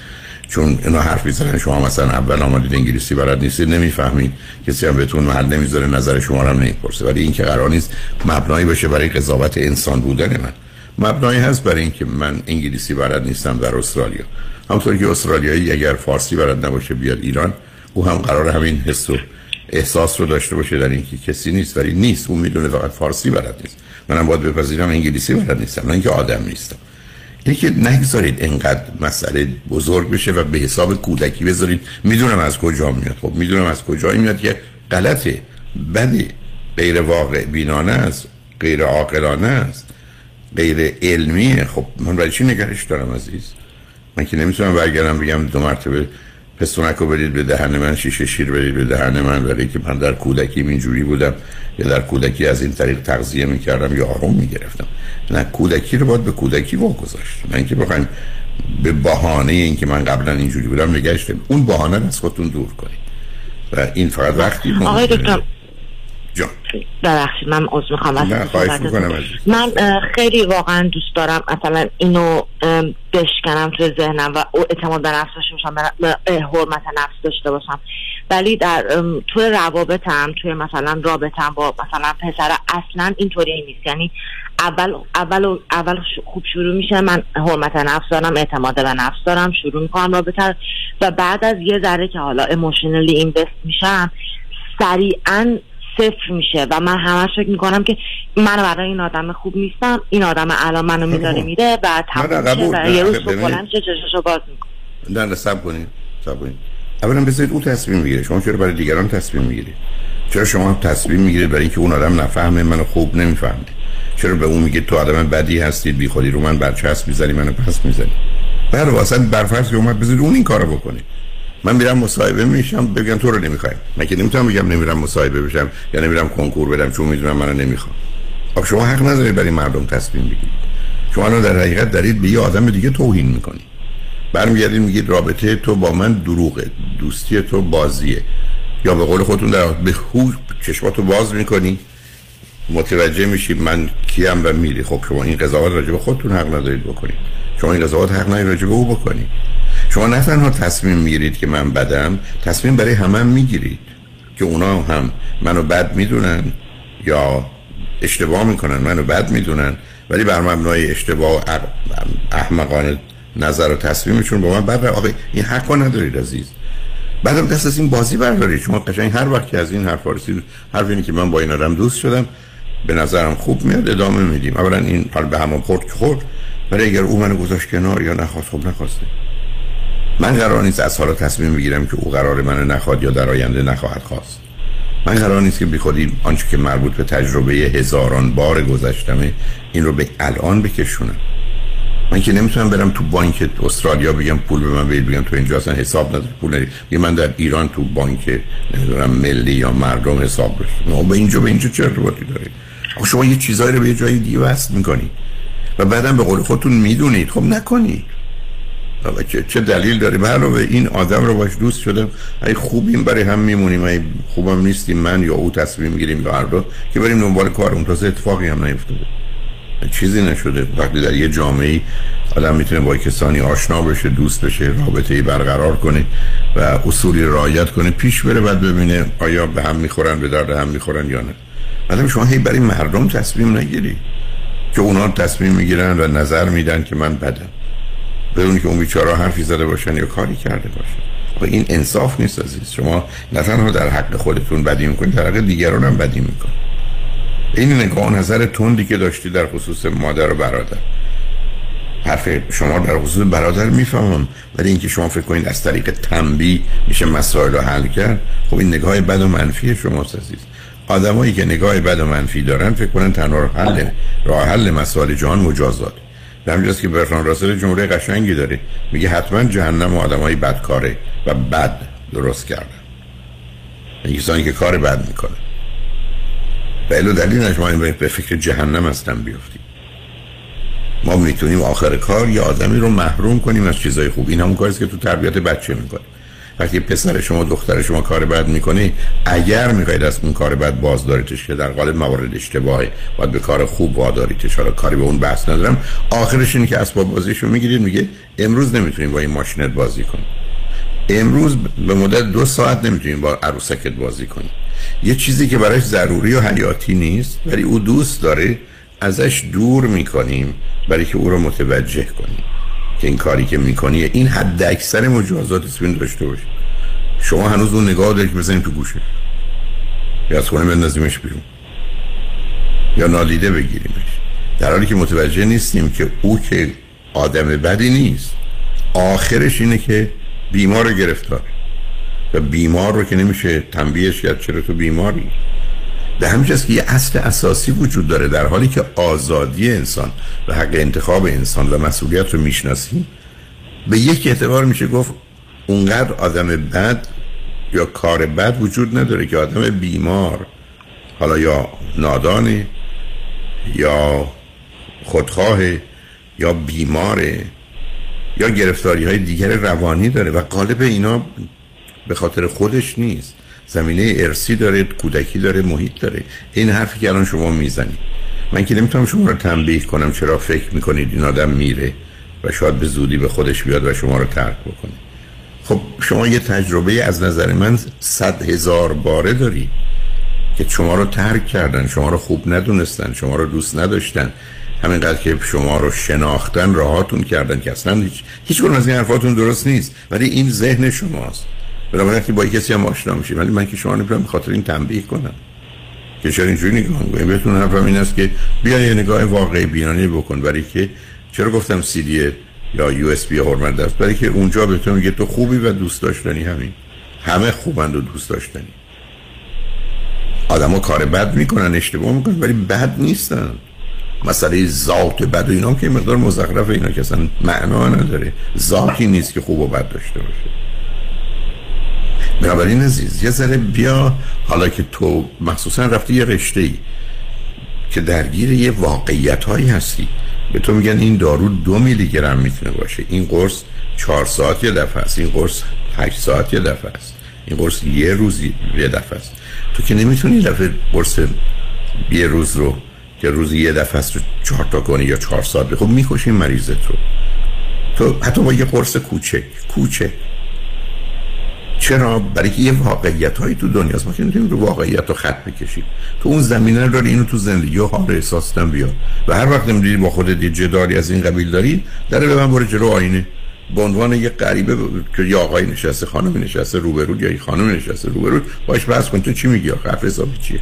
چون اینا حرف می‌زنن شما مثلا اول آمدید انگلیسی بلد نیستید نمی‌فهمید. کسی هم بهتون محل نمی‌ذاره نظر شما رو نمی‌پرسه. ولی این که قرار نیست مبنایی باشه برای قضاوت انسان بودن من. مبنایی هست برای اینکه من انگلیسی بلد نیستم در استرالیا. همونطور که استرالیایی اگر فارسی بلد نباشه بیاد ایران او هم قرار همین حس و احساس رو داشته باشه در اینکه کسی نیست ولی نیست. اون می‌دونه فقط فارسی بلد نیست. منم باید بپذیرم انگلیسی بلد نیستم نه اینکه آدم نیستم. اینه که نگذارید انقدر مسئله بزرگ بشه و به حساب کودکی بذارید. می‌دونم از کجا میاد. خب می‌دونم از کجا میاد که غلطه. بده غیر واقع بینانه است غیر عاقلانه است غیر علمیه. خب من برای چی نگرش دارم عزیز؟ من که نمی‌تونم برگردم بگم دو مرتبه پستونک رو برید به دهن من شیشه شیر برید به دهن من برای که من در کودکی اینجوری بودم یا در کودکی از این طریق تغذیه می‌کردم یا آروم می‌گرفتم. نه کودکی رو باید به کودکی واگذاشت نه اینکه بخوایم به بهانه اینکه من قبلا اینجوری بودم نگشتم اون بهانه از خودتون دور کنید. و این فقط وقتی آقای دکتر جان. ببخشید من عذر می‌خوام نه خواهش می‌کنم من خیلی واقعا دوست دارم مثلا اینو بشکنم توی ذهنم و اعتماد به نفس داشته باشم حرمت نفس داشته باشم. ولی در توی روابطم توی مثلا رابطم با مثلا پسر اصلا اینطوری نیست. یعنی اول اول اول خوب شروع میشه من حرمت نفس دارم اعتماد به نفس دارم شروع می‌کنم رابطه و بعد از یه ذره که حالا ایموشنالی اینوست میشم سریعا صفر میشه و من همش فکر می‌کنم که من برای این آدم خوب نیستم این آدم الان منو می‌ذاره میره و تموم و یه روز بلند شه چششو باز می‌کنه. نه سب کنید سب کنید. اولا بذارید او تصمیم می‌گیره شما چرا برای دیگران تصمیم می‌گیرید؟ چرا شما تصمیم می‌گیرید برای اینکه اون آدم نفهمه منو خوب نمی‌فهمه؟ چرا به اون میگه تو آدم بدی هستید بی خودی رو من برچسب می‌زنی منو پس می‌زنی؟ بر واسه برفرض که اومد بذارید اون این کارو بکنه. من میرم مصاحبه میشم بگم تو رو نمی‌خوایم. من که نمی‌تونم بگم نمیرم مصاحبه بشم یا نمیرم کنکور بدم چون می‌دونم منو نمی‌خوام خب شما حق ندارید برای مردم تصمیم بگیرید. شما الان در حقیقت دارید به یه آدم دیگه توهین می‌کنید. برمیگردید میگید رابطه تو با من دروغه دوستی تو بازیه. یا به قول خودتون در به خود چشماتو باز می‌کنی متوجه میشی من کیم و میری. خب شما این قضاوت راجع به خودتون حق ندارید بکنید. شما این قضاوت حق ندارید راجع به او بکنید. شما نه تنها تصمیم می‌گیرید که من بدم تصمیم برای همه هم می‌گیرید که اونا هم منو بد می‌دونن یا اشتباه می‌کنن منو بد می‌دونن. ولی بر مبنای اشتباه احمقانه نظر و تصمیمشون با من بد آقا این حق ندارید عزیز. بعدم دست از این بازی بردارید. شما قشنگ هر وقت که از این حرف رسید حرف اینه که من با این آدم دوست شدم. به نظرم خوب میاد ادامه میدیم. اولا این حال به همون خورد خورد. ولی اگر او منو گذاشت کنار یا نخواست خوب نخواسته. من قرار نیست از حالا تصمیم بگیرم که او قرار منو نخواد یا در آینده نخواهد خواست. من قرار نیست که بخودی آنچه که مربوط به تجربه هزاران بار گذشتمه این رو به الان بکشونم. من که نمی‌تونم برم تو بانک استرالیا بگم پول به من بدید بگم تو اینجا اصلا حساب نداری پول نداری من در ایران تو بانک نمی‌دونم ملی یا مردم حساب بشه به اینجا به اینجا چه ارتباطی داره؟ شما یه چیزایی رو به جای دیگه وصل می‌کنید و بعدم به قول خودتون می‌دونید. خب نکنید. چه, چه دلیل داره؟ علاوه این آدم رو باش دوست شدم. ای خوبیم برای هم میمونیم. ای خوبم نیستیم. من یا او تصمیم می‌گیریم یا هر دو. که بریم دنبال کار. اون تازه اتفاقی هم نیفتاده. چیزی نشده. وقتی در یه جامعه آدم می‌تونه با کسانی آشنا بشه دوست بشه رابطه ای برقرار کنه و اصولی رعایت کنه پیش بره بعد ببینه آیا به هم می‌خورن به درد هم می‌خورن یا نه. بعدم شما هی برای مردم تصمیم نگیری. که اونا تصمیم می‌گیرن و نظر میدن که من بدم. بدون که اون بیچاره حرفی زده باشن یا کاری کرده باشن. و این انصاف نیست عزیز. شما نه تنها در حق خودتون بدی می‌کنید در حق دیگران هم بدی می‌کنید. این نگاه نظر تندی که داشتی در خصوص مادر و برادر. حرف شما در خصوص برادر می‌فهمم ولی اینکه شما فکر کنید از طریق تنبیه میشه مسائل رو حل کرد خب این نگاه بد و منفی شما عزیز. آدمایی که نگاه بد و منفی دارن فکر کنن تنها حل راه حل مسائل جهان مجازات همینجاست که برتران راسل جمهوری قشنگی داره. میگه حتما جهنم و آدم های بدکاره و بد درست کردن کسانی که کار بد می‌کنه. و دلیل نشما این به فکر جهنم هستن بیفتیم. ما می‌تونیم آخر کار یه آدمی رو محروم کنیم از چیزای خوب. این همون کاریست که تو تربیت بچه می‌کنه وقتی پسر شما دختر شما کار بد می‌کنه اگر می‌خواید از اون کار بد باز داریتش که در قالب موارد اشتباهه باید به کار خوب واداریتش. حالا کاری به اون بحث ندارم. آخرش اینه که اسباب بازیشو می‌گیرید میگه امروز نمی‌تونیم با این ماشینت بازی کنیم. امروز به مدت دو ساعت نمی‌تونیم با عروسکت بازی کنیم. یه چیزی که براش ضروری و حیاتی نیست ولی او دوست داره ازش دور می‌کنیم برای که او رو متوجه کنیم. که این کاری که می‌کنی این حد اکثر مجازات اسمین داشته باشه. شما هنوز اون نگاه دارید که بزنیم تو گوشه. یا از خونه بندازیمش بیرون. یا نالیده بگیریمش. در حالی که متوجه نیستیم که او که آدم بدی نیست آخرش اینه که بیمار گرفتار. و بیمار رو که نمیشه تنبیهش کرد چرا تو بیماری؟ به همینجاست که یه اصل اساسی وجود داره در حالی که آزادی انسان و حق انتخاب انسان و مسئولیت رو می‌شناسیم به یک اعتبار میشه گفت اونقدر آدم بد یا کار بد وجود نداره که آدم بیمار حالا یا نادانه یا خودخواه یا بیماره یا گرفتاری های دیگر روانی داره و قالب اینا به خاطر خودش نیست. زمینه ارسی داره کودکی داره محیط داره. این حرفی که الان شما می‌زنید. من که نمی‌تونم شما رو تنبیه کنم چرا فکر می‌کنید این آدم میره و شاید به زودی به خودش بیاد و شما رو ترک بکنه. خب شما یه تجربه از نظر من صد هزار باره داری که شما رو ترک کردن شما رو خوب ندونستن شما رو دوست نداشتن. همینقدر که شما رو شناختن راهاتون کردن که اصلا هیچ هیچ از این حرفاتون درست نیست. ولی این ذهن شماست. بنابراین که با کسی هم آشنا میشید ولی من که شما نمی‌تونم خاطر این تنبیه کنم. که چرا اینجوری نگاه می‌کنیم بهتون حرفم این است که بیا یه نگاه واقعی بینانه بکن. برای که چرا گفتم سی دی یا یو اس بی حرمت است؟ برای که اونجا بهتون میگه تو خوبی و دوست داشتنی همین. همه خوبند و دوست داشتنی. آدمو کار بد می‌کنن اشتباه می‌کنن ولی بد نیستن. مسئله ذات بد و اینا که مقدار مزخرف اینا که اصلا معنا نداره. ذاتی نیست که خوب و بد داشته باشه. بنابراین عزیز یه ذره بیا حالا که تو مخصوصا رفتی یه رشته ای که درگیر یه واقعیت هایی هستی. به تو میگن این دارو دو میلی گرم می‌تونه باشه. این قرص چهار ساعت یه دفعه است. این قرص هشت ساعت یه دفعه است. این قرص یه روز یه دفعه است. تو که نمی‌تونی دفعه قرص یه روز رو که روزی یه دفعه است رو چهار تا کنی یا چهار ساعت. خب می‌کشی مریضت رو تو حتی با یه قرص کوچک کوچک. چرا برای که یه واقعیت هایی تو دنیاست ما که رو واقعیت رو خط بکشیم. تو اون زمینه رو داری اینو تو زندگی و حال احساس بیا و هر وقت نمی‌دونی با خودت یه جداری از این قبیل داری در به من برو جلو آینه. به عنوان یه غریبه که یه آقای نشسته خانم نشسته روبرو یا یه خانم نشسته روبرو باش بحث کن. تو چی میگی آخه؟ حرف حسابی چیه؟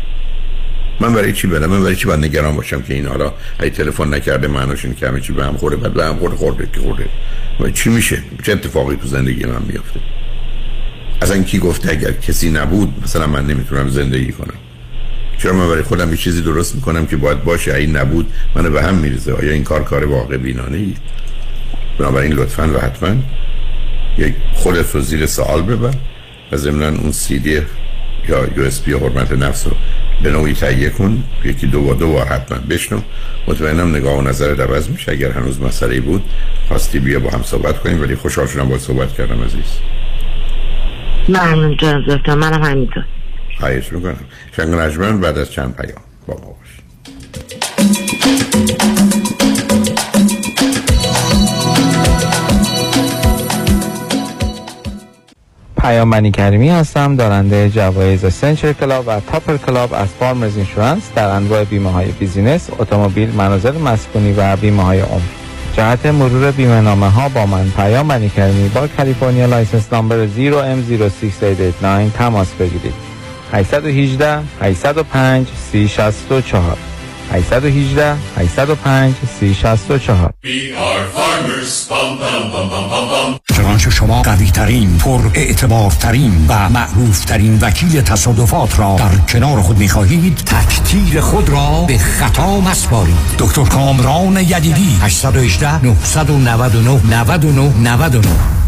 من برای چی برم؟ من برای چی باید نگران باشم که این حالا ای تلفن نکرده معناش اینه که چی به هم خورده بعد به هم خورده خورده که خورده چی میشه؟ چه اتفاقی تو زندگی من میافته؟ اصلا کی گفته اگر کسی نبود مثلا من نمی‌تونم زندگی کنم. چرا من برای خودم یه چیزی درست می‌کنم که باید باشه؟ این نبود منو به هم میریزه. آیا این کار کار واقع بینانه ای بنابراین لطفا و حتما یک خودت رو زیر سوال ببر و ضمن اون سی دی یا یو اس بی حرمت نفس رو به نوعی تهیه کن. یکی دو با دو بار حتما بشنو. مطمئنم نگاه و نظر عوض میشه. اگر هنوز مسئله بود خواستی بیا با هم صحبت کنیم ولی خوشحال شدم با صحبت کردم عزیز. ممنون جناب دکتر منم همینطور. خواهش می‌کنم. شنگ نجمن بعد از چند پیام. با ما باش. پیام منی کریمی هستم دارنده جوایز Century Club و Topper Club از Farmers Insurance در انواع بیمه های business، اتومبیل، منازل مسکونی و بیمه های عمر. جهت مرور بیمه نامه ها با من پیام منی کردنی. با کالیفرنیا License Number 0M06889 تماس بگیرید. 818 805 3064 818 805 3064 چنانچه شما قوی ترین پر اعتبار ترین و معروف ترین وکیل تصادفات را در کنار خود می خواهید تکتیر خود را به خطا مسپارید. دکتر کامران یدیدی 818 999 99 99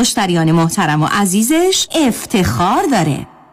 مشتریان محترم و عزیزش افتخار داره.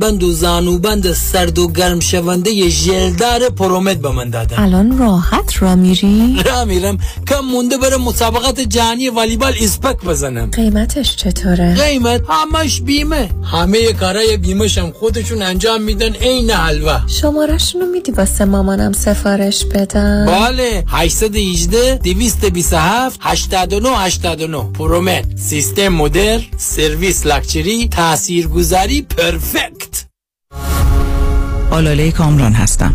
کمربند و زانوبند سرد و گرم شونده یه ژلدار پرومد به من دادن. الان راحت را میری؟ را میرم. کم مونده بره مسابقات جهانی والیبال اسپک بزنم. قیمتش چطوره؟ قیمت همش بیمه. همه کارای بیمه هم خودشون انجام میدن عین حلوا شمارشونو میدی واسه مامانم سفارش بدم؟ بله. 818 227 89 89 پرومت سیستم مدر سرویس لاکچری تاثیرگذاری perfect. آلاله کامران هستم.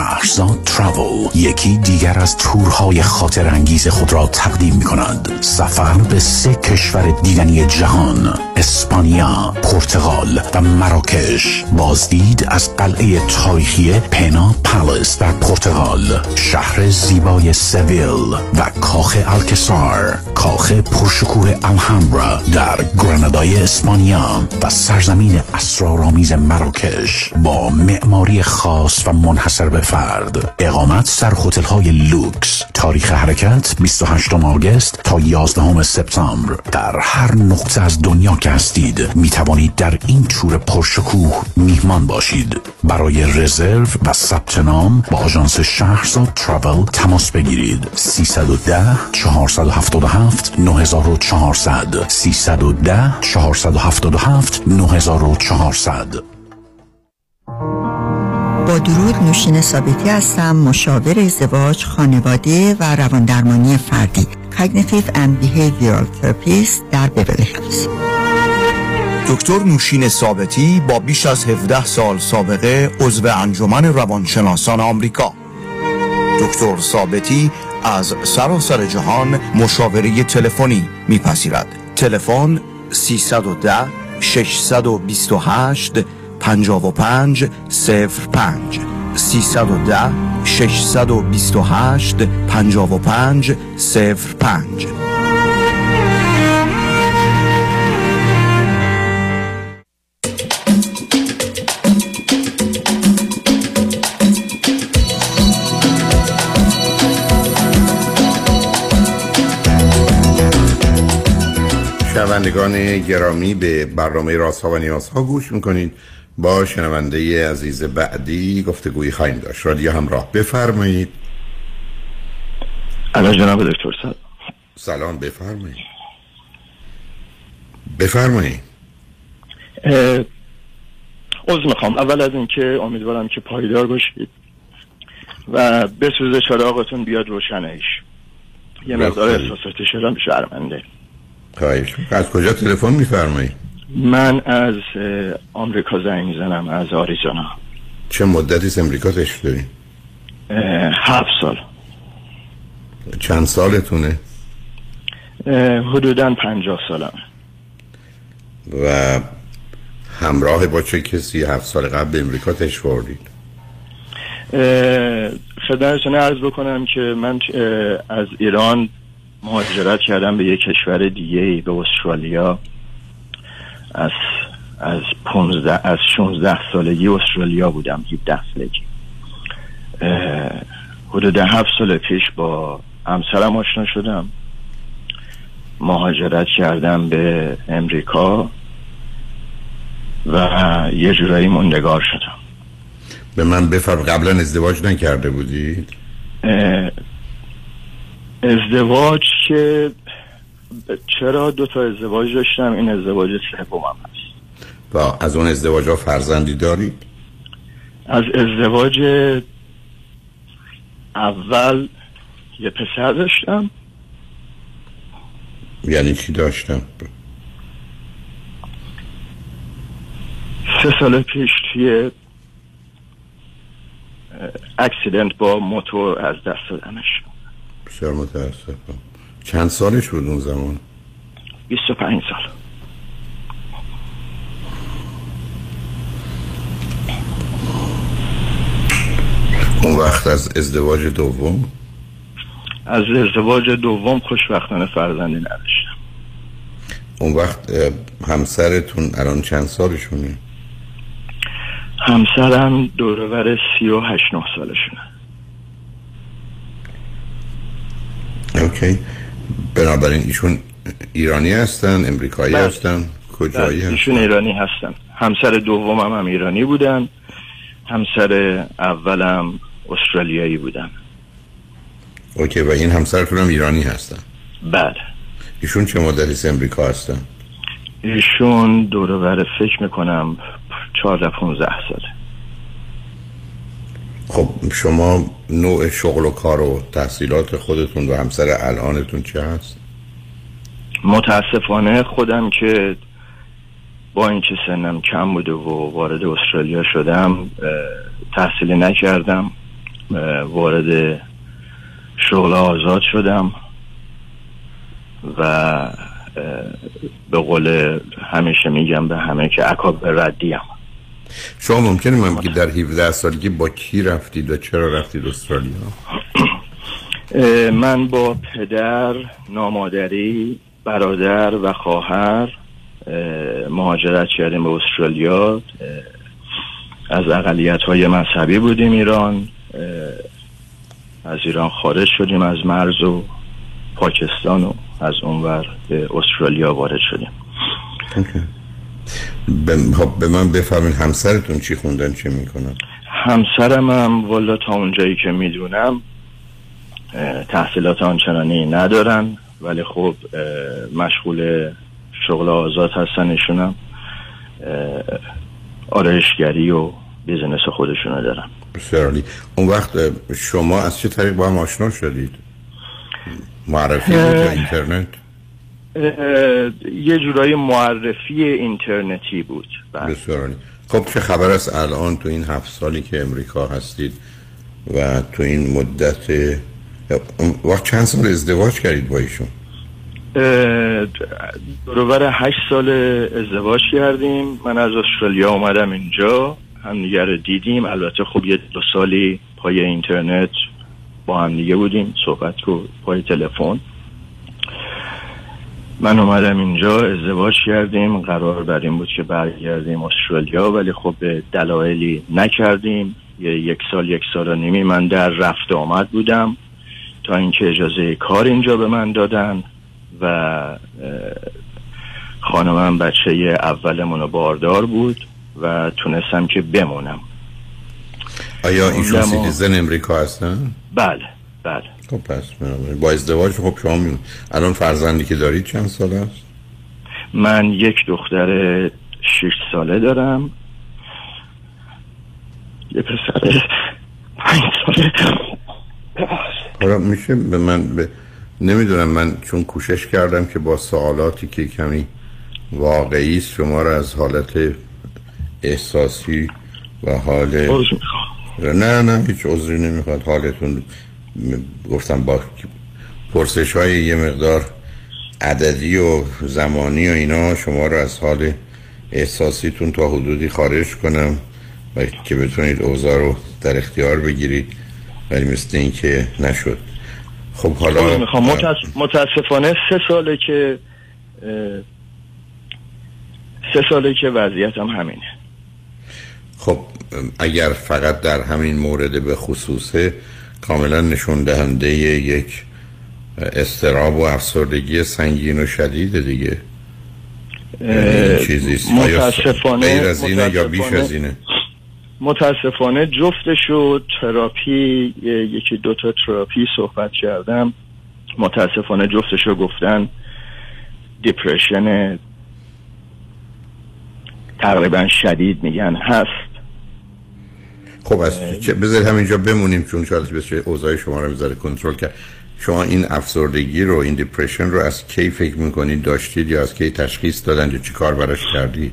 شهرزاد تراول یکی دیگر از تورهای خاطر انگیز خود را تقدیم می کند سفر به سه کشور دیدنی جهان اسپانیا، پرتغال و مراکش. بازدید از قلعه تاریخی Pena Palace در پرتغال. شهر زیبای سویل و کاخ الکازار کاخ پرشکوه الهامبرا در گرانادای اسپانیا و سرزمین اسرارآمیز مراکش. با معماری خاص و منحصر به فرد. اقامت در هتل های لوکس. تاریخ حرکت 28 آگوست تا 11 سپتامبر. در هر نقطه از دنیا که هستید می توانید در این تور پرشکوه میهمان باشید. برای رزرو و ثبت نام با آژانس شهرزاد Travel تماس بگیرید. 310 477 9400 310 477 9400 با درود نوشین ثابتی هستم مشاور ازدواج خانواده و رواندرمانی فردی. Cognitive and Behavioral Therapist در بیولی هیلز دکتر نوشین ثابتی با بیش از 17 سال سابقه عضو انجمن روانشناسان آمریکا. دکتر ثابتی از سراسر جهان مشاوره تلفنی میپذیرد. تلفن 310 628 55 05 310 628 55 05 شنوندگان گرامی به برنامه رازها و نیازها گوش می‌کنید. با شنونده عزیز بعدی گفتگویی خواهیم داشت. رادیو همراه بفرمایید. الان جناب دکتر سلام سلام بفرمایید. بفرمایید. عوض می‌خوام. اول از اینکه امیدوارم که پایدار باشید و بسوزه چراغتون بیاد روشنش. یه مقدار احساسات شدم شرمنده. خواهش. از کجا تلفن میفرمایید؟ من از آمریکا زنگ می‌زنم از آریزونا چه مدتی از امریکا تشریف دارین؟ هفت سال چند سالتونه؟ حدودا پنجاه سالم و همراه با چه کسی هفت سال قبل به امریکا تشریف آوردید؟ خدمتتون عرض بکنم که من از ایران مهاجرت کردم به یک کشور دیگه به استرالیا از از 15 از 16 سالگی استرالیا بودم 17 سالگی. حدود هفت سال پیش با همسرم آشنا شدم. مهاجرت کردم به امریکا و یه جورایی موندگار شدم. به من بفرم قبلا ازدواج نکرده بودید؟ ازدواج که چرا دو تا ازدواج داشتم؟ این ازدواج سومم هست. و از اون ازدواج ها فرزندی دارید؟ از ازدواج اول یه پسر داشتم. یعنی چی داشتم؟ سه سال پیش توی اکسیدنت با موتور از دست دادمش بسیار متاسفم. چند سالش بود اون زمان؟ 25 سال. اون وقت از ازدواج دوم؟ از ازدواج دوم خوشبختانه فرزندی نداشتم. اون وقت همسرتون الان چند سالشونه؟ همسرم دورور سی و هشت نه سالشونه. اوکی. بنابراین ایشون ایرانی هستن امریکایی بله. هستن کجایی بله، هستن؟ ایشون ایرانی هستن. همسر دومم هم ایرانی بودن همسر اولم استرالیایی بودن. اوکی و این همسرتون هم ایرانی هستن؟ بله. ایشون چه از امریکا هستن؟ ایشون دورور فکر می‌کنم 14 15 ساله. خب شما نوع شغل و کار و تحصیلات خودتون و همسر الانتون چه هست؟ متاسفانه خودم که با اینکه سنم کم بوده و وارد استرالیا شدم اه، تحصیلی نکردم وارد شغل آزاد شدم و به قول همیشه میگم به همه که عکاب ردیم. شما ممکنه من بگید در 17 سالگی با کی رفتید و چرا رفتید استرالیا؟ من با پدر نامادری برادر و خواهر اه، مهاجرت کردیم به استرالیا. از اقلیت های مذهبی بودیم ایران. از ایران خارج شدیم از مرز و پاکستان و از اونور به استرالیا وارد شدیم. خب به من بفرمین همسرتون چی خوندن چه می‌کنن؟ همسرم هم والا تا اونجایی که می‌دونم تحصیلات آنچنانی ندارن ولی خب مشغول شغل آزاد هستن ایشونم. آرایشگری و business خودشونو دارن. بسیار عالی. اون وقت شما از چه طریق با هم آشنا شدید؟ معرفی بود. اینترنت؟ یه جورایی معرفی اینترنتی بود. بله. بسیار خب چه خبر است الان تو این هفت سالی که امریکا هستید و تو این مدت وقت چند سال ازدواج کردید با ایشون؟ دورور هشت سال ازدواج کردیم. من از استرالیا اومدم اینجا. همدیگه رو دیدیم. البته خب یه دو سالی پای اینترنت با هم دیگه بودیم. صحبت کو پای تلفن. من اومدم اینجا ازدواج کردیم قرار بر این بود که برگردیم استرالیا ولی خب به دلایلی نکردیم. یه یک سال یک سال و نیمی من در رفت آمد بودم تا اینکه اجازه کار اینجا به من دادن و خانمم بچه اولمون باردار بود و تونستم که بمونم. آیا ایشون سیتیزن امریکا هستن؟ بله بله. خب پس با ازدواج خب شما می... الان فرزندی که دارید چند سال است؟ من یک دختر شش ساله دارم. یه پسر پنج ساله. حالا میشه به من به... نمی‌دونم من چون کوشش کردم که با سوالاتی که کمی واقعی است شما را از حالت احساسی و حال نه نه هیچ عذری نمی‌خواد. حالتون گفتم با پرسش های یه مقدار عددی و زمانی و اینا شما رو از حال احساسیتون تا حدودی خارج کنم و که بتونید اوضاع رو در اختیار بگیرید ولی مثل این که نشد. خب حالا می‌خوام. متاسف- متاسفانه سه ساله که سه ساله که وضعیتم همینه. خب اگر فقط در همین مورد به خصوصه کاملا نشون دهنده یک استراب و افسردگی سنگین و شدید دیگه. چیزی متاسفانه غیر از اینه یا بیش از اینه؟ متاسفانه جفتش و تراپی یکی دوتا تراپی صحبت کردم. متاسفانه جفتش رو گفتن depression تقریبا شدید میگن. هست. خب از چه بذار همینجا بمونیم چون شاید بشه اوضاع شما رو می‌ذاره کنترل کرد. شما این افسردگی رو این depression رو از کی فکر می‌کنید؟ داشتید یا از کی تشخیص دادن یا چی کار براش کردید؟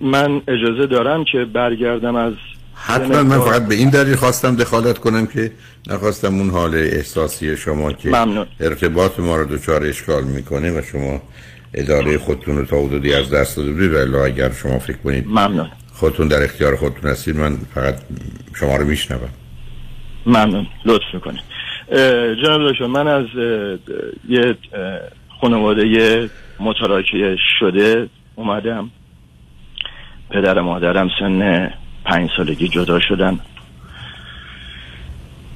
من اجازه دارم که برگردم از حتما من فقط به این دلیل خواستم دخالت کنم که نخواستم اون حال احساسی شما که ممنون. ارتباط ما رو دچار اشکال می‌کنه و شما اداره خودتون رو تا حدودی از دست داده بودید ولی اگر شما فکر کنید ممنون. خودتون در اختیار خودتون هستید من فقط شما رو میشنوم. ممنون. لطف می‌کنید جناب من از یه خانواده متراکه شده اومدم. پدر مادرم سن پنج سالگی جدا شدن.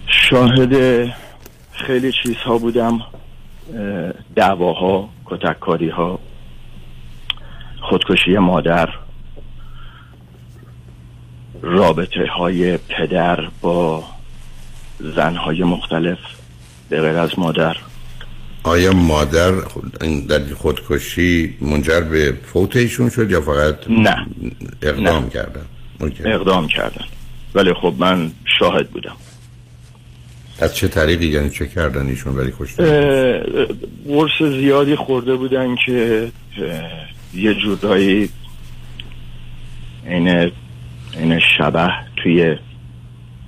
شاهد خیلی چیزها بودم. دعواها کتککاری ها خودکشی مادر. رابطه های پدر با زنهای مختلف به غیر از مادر. آیا مادر در خودکشی منجر به فوت ایشون شد یا فقط نه. اقدام نه. کردن؟ اقدام کردن. ولی خب من شاهد بودم. از چه طریقی یعنی چه کردن ایشون ولی کشتن ورس زیادی خورده بودن که یه جورایی این این شبه توی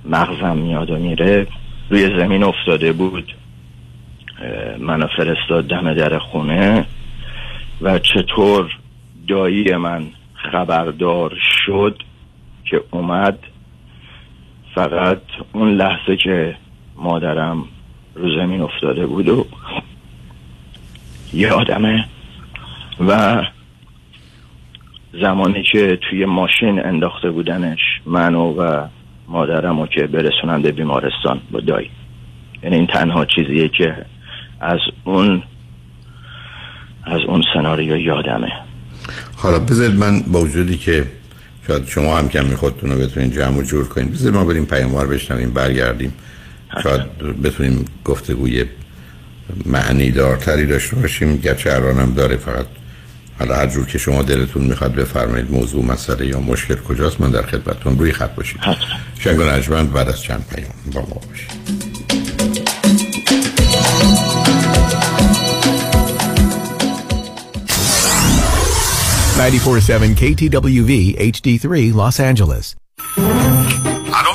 مغزم میاد و میره روی زمین افتاده بود. منو فرستاد دم در خونه و چطور دایی من خبردار شد که اومد فقط اون لحظه که مادرم رو زمین افتاده بود و یادمه و زمانی که توی ماشین انداخته بودنش منو و مادرمو که برسونن به بیمارستان با دایی یعنی این تنها چیزیه که از اون از اون سناریو یادمه. حالا بذارید من با وجودی که شاید شما هم کمی خودتون رو بتونین جمع و جور کنید بذارید ما بریم پیاموار بشنویم برگردیم. شاید بتونیم گفتگوی معنی دارتری داشته باشیم گرچه الانم داره فقط حالا هر جور که شما دلتون می‌خواد بفرمایید موضوع مسئله یا مشکل کجاست من در خدمتتون روی خط باشید. شنگ و بعد از چند پیام با ما باشید. 947 KTWV HD3 Los Angeles.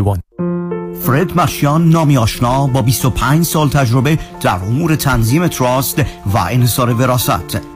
288631 فرد مشیان نامی آشنا با 25 سال تجربه در امور تنظیم تراست و انحصار وراست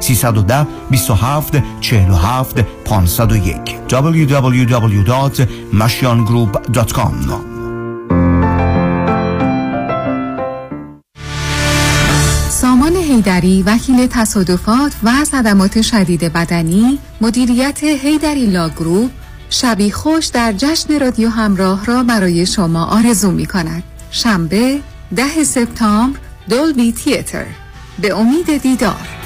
310 27 47 501 www.mashiangroup.com سامان هیدری وکیل تصادفات و صدمات شدید بدنی مدیریت هیدری لاگروپ شبی خوش در جشن رادیو همراه را برای شما آرزو می کند. شنبه ده سپتامبر دولبی تیتر. به امید دیدار.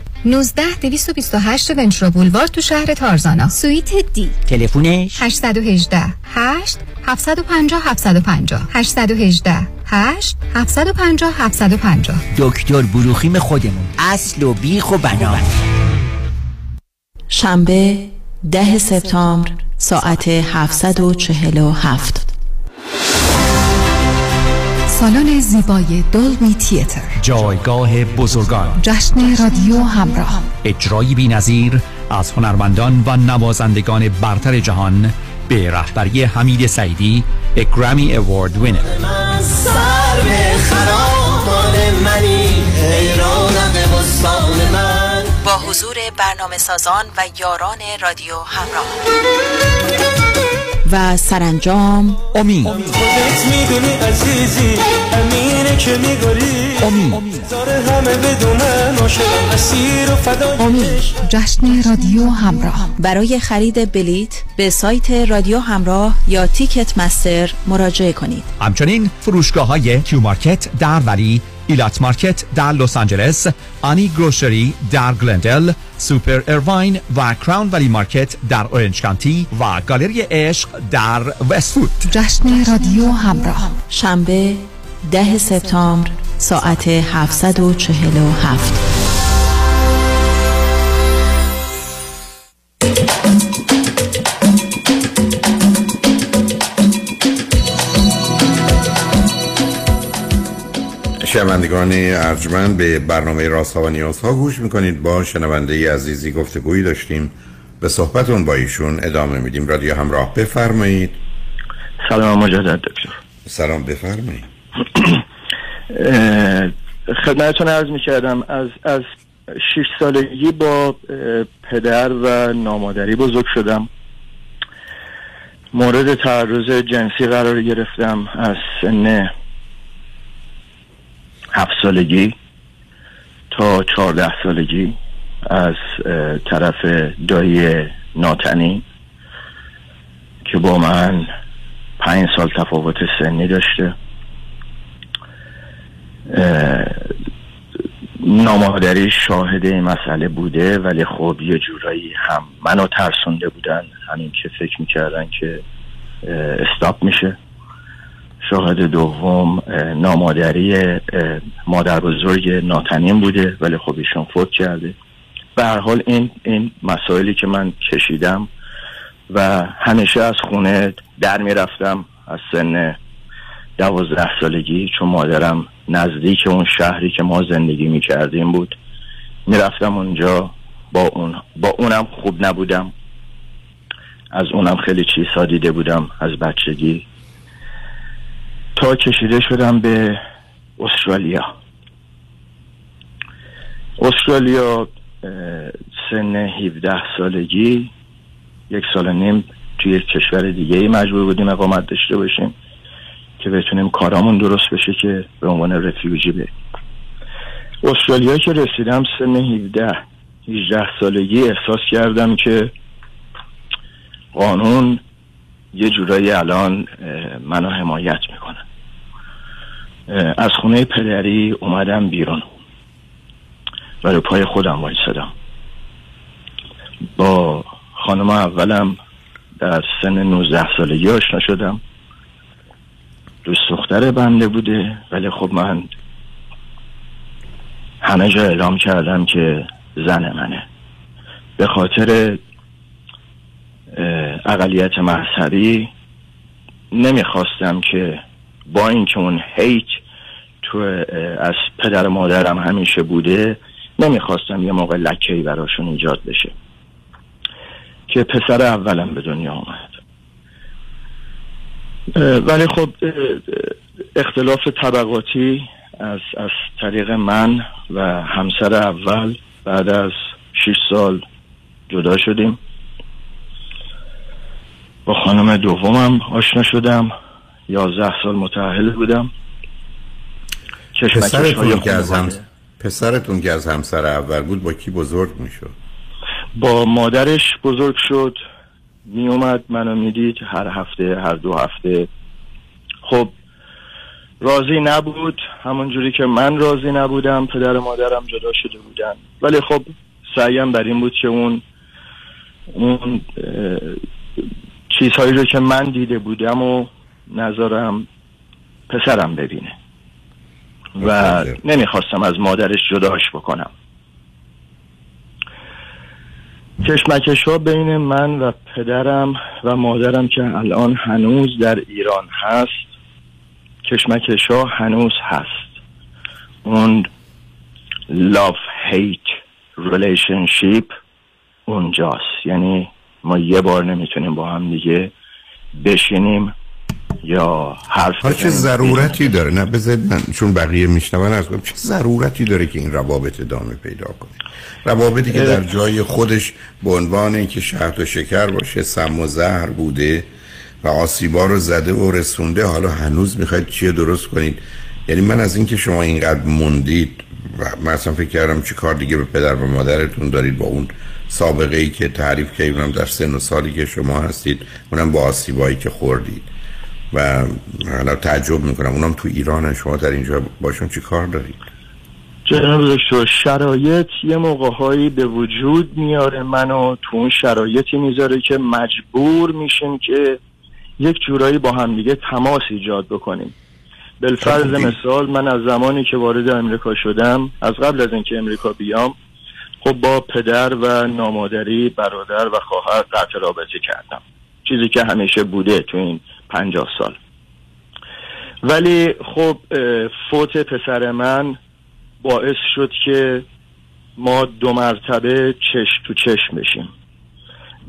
19 228 ونچرو بولوار تو شهر تارزانا. سویت دی تلفونش؟ 818 8 750 750 818 8 750 750 دکتر بروخیم خودمون. اصل و بیخ و بنا. شنبه ده سپتامبر ساعت 747 سالن زیبای دولبی تیتر. جایگاه بزرگان. جشن رادیو همراه. اجرایی بی نظیر از هنرمندان و نوازندگان برتر جهان به رهبری حمید سعیدی اگرامی اوارد وینر با حضور برنامه سازان و یاران رادیو همراه. و سرانجام. امید امید جشن رادیو همراه. برای خرید بلیت به سایت رادیو همراه یا Ticketmaster مراجعه کنید. همچنین فروشگاه های Q Market در ولی Elat Market در لس آنجلس آنی grocery در گلندل سوپر ایرواین و Crown Valley Market در اورنج کانتی و گالری عشق در وست‌وود جشن رادیو همراه شنبه ده سپتامبر ساعت 747. شنوندگان ارجمند به برنامه راست ها و نیاز ها گوش می‌کنید. با شنونده عزیزی گفتگویی داشتیم. به صحبتون با ایشون ادامه میدیم. رادیو همراه بفرمایید. سلام مجدد دکتر. سلام بفرمایید. خدمتتون عرض می‌کردم از از شش سالگی با پدر و نامادری بزرگ شدم. مورد تعرض جنسی قرار گرفتم از سن هفت سالگی تا چهارده سالگی از طرف دایی ناتنی که با من پنج سال تفاوت سنی داشته. نامادری شاهد این مسئله بوده ولی خب یه جورایی هم منو ترسونده بودن همین که فکر می‌کردن که استاپ میشه. شاهد دوم نامادری مادر بزرگ ناتنین بوده ولی خب ایشون فوت کرده. به هر حال این این مسائلی که من کشیدم و همیشه از خونه در می‌رفتم از سن دوازده سالگی چون مادرم نزدیک اون شهری که ما زندگی می کردیم بود. می‌رفتم اونجا با اون با اونم خوب نبودم. از اونم خیلی چیزها دیده بودم از بچگی. تا کشیده شدم به استرالیا. استرالیا سن 17 سالگی یک سال نیم توی یک کشور دیگه ای مجبور بودیم اقامت داشته باشیم که بتونیم کارامون درست بشه که به عنوان رفیوجی به استرالیا که رسیدم سن 17 18 سالگی احساس کردم که قانون یه جورایی الان منو حمایت می‌کنه. از خونه پدری اومدم بیرون. و رو پای خودم وایسادم. با خانم اولم در سن 19 سالگی آشنا شدم. دوست دختر بنده بوده ولی خب من همه جا اعلام کردم که زن منه. به خاطر اقلیت مذهبی نمی‌خواستم که با اینکه اون هیت تو از پدر مادرم همیشه بوده نمی‌خواستم یه موقع لکهی براشون ایجاد بشه که پسر اولم به دنیا آمد. ولی خب اختلاف طبقاتی از, از طریق من و همسر اول بعد از 6 سال جدا شدیم. با خانم دومم آشنا شدم. یازده سال متعهل بودم. پسرتون که از هم... پسرتون که از همسر اول بود با کی بزرگ می‌شد؟ با مادرش بزرگ شد. می اومد منو می‌دید هر هفته هر دو هفته. خب راضی نبود. همون جوری که من راضی نبودم پدر و مادرم جدا شده بودن. ولی خب سعیم بر این بود که اون اون چیزهایی رو که من دیده بودم و نظرم پسرم ببینه. و نمی‌خواستم از مادرش جداش بکنم. کشمکش ها بین من و پدرم و مادرم که الان هنوز در ایران هست کشمکش ها هنوز هست. اون love hate relationship اونجاست. یعنی ما یه بار نمی‌تونیم با هم دیگه بشینیم یا حرف چه ضرورتی داره؟ نه بذارید من چون بقیه میشنون از چه ضرورتی داره که این روابط ادامه پیدا کنه؟ روابطی که در جای خودش به عنوان اینکه شهد و شکر باشه سم و زهر بوده و آسیبا رو زده و رسونده حالا هنوز می‌خواید چیه درست کنید؟ یعنی من از اینکه شما اینقدر موندید و من اصلا فکر کردم چی کار دیگه به پدر و مادرتون دارید با اون سابقه ای که تعریف کردم در سن و سالی که شما هستید اونم با آسیبایی که خوردید. و حالا تعجب می‌کنم. اونم تو ایران شما در اینجا باشون چی کار دارید؟ جناب دکتر شرایط یه موقع هایی به وجود میاره. منو تو اون شرایطی می‌ذاره که مجبور میشیم که یک جورایی با همدیگه تماس ایجاد بکنیم. بالفرض مثال من از زمانی که وارد امریکا شدم از قبل از اینکه امریکا بیام خب با پدر و نامادری برادر و خواهر قطع رابطه کردم. چیزی که همیشه بوده تو این پنجاه سال. ولی خب فوت پسر من باعث شد که ما دو مرتبه چشم تو چشم بشیم.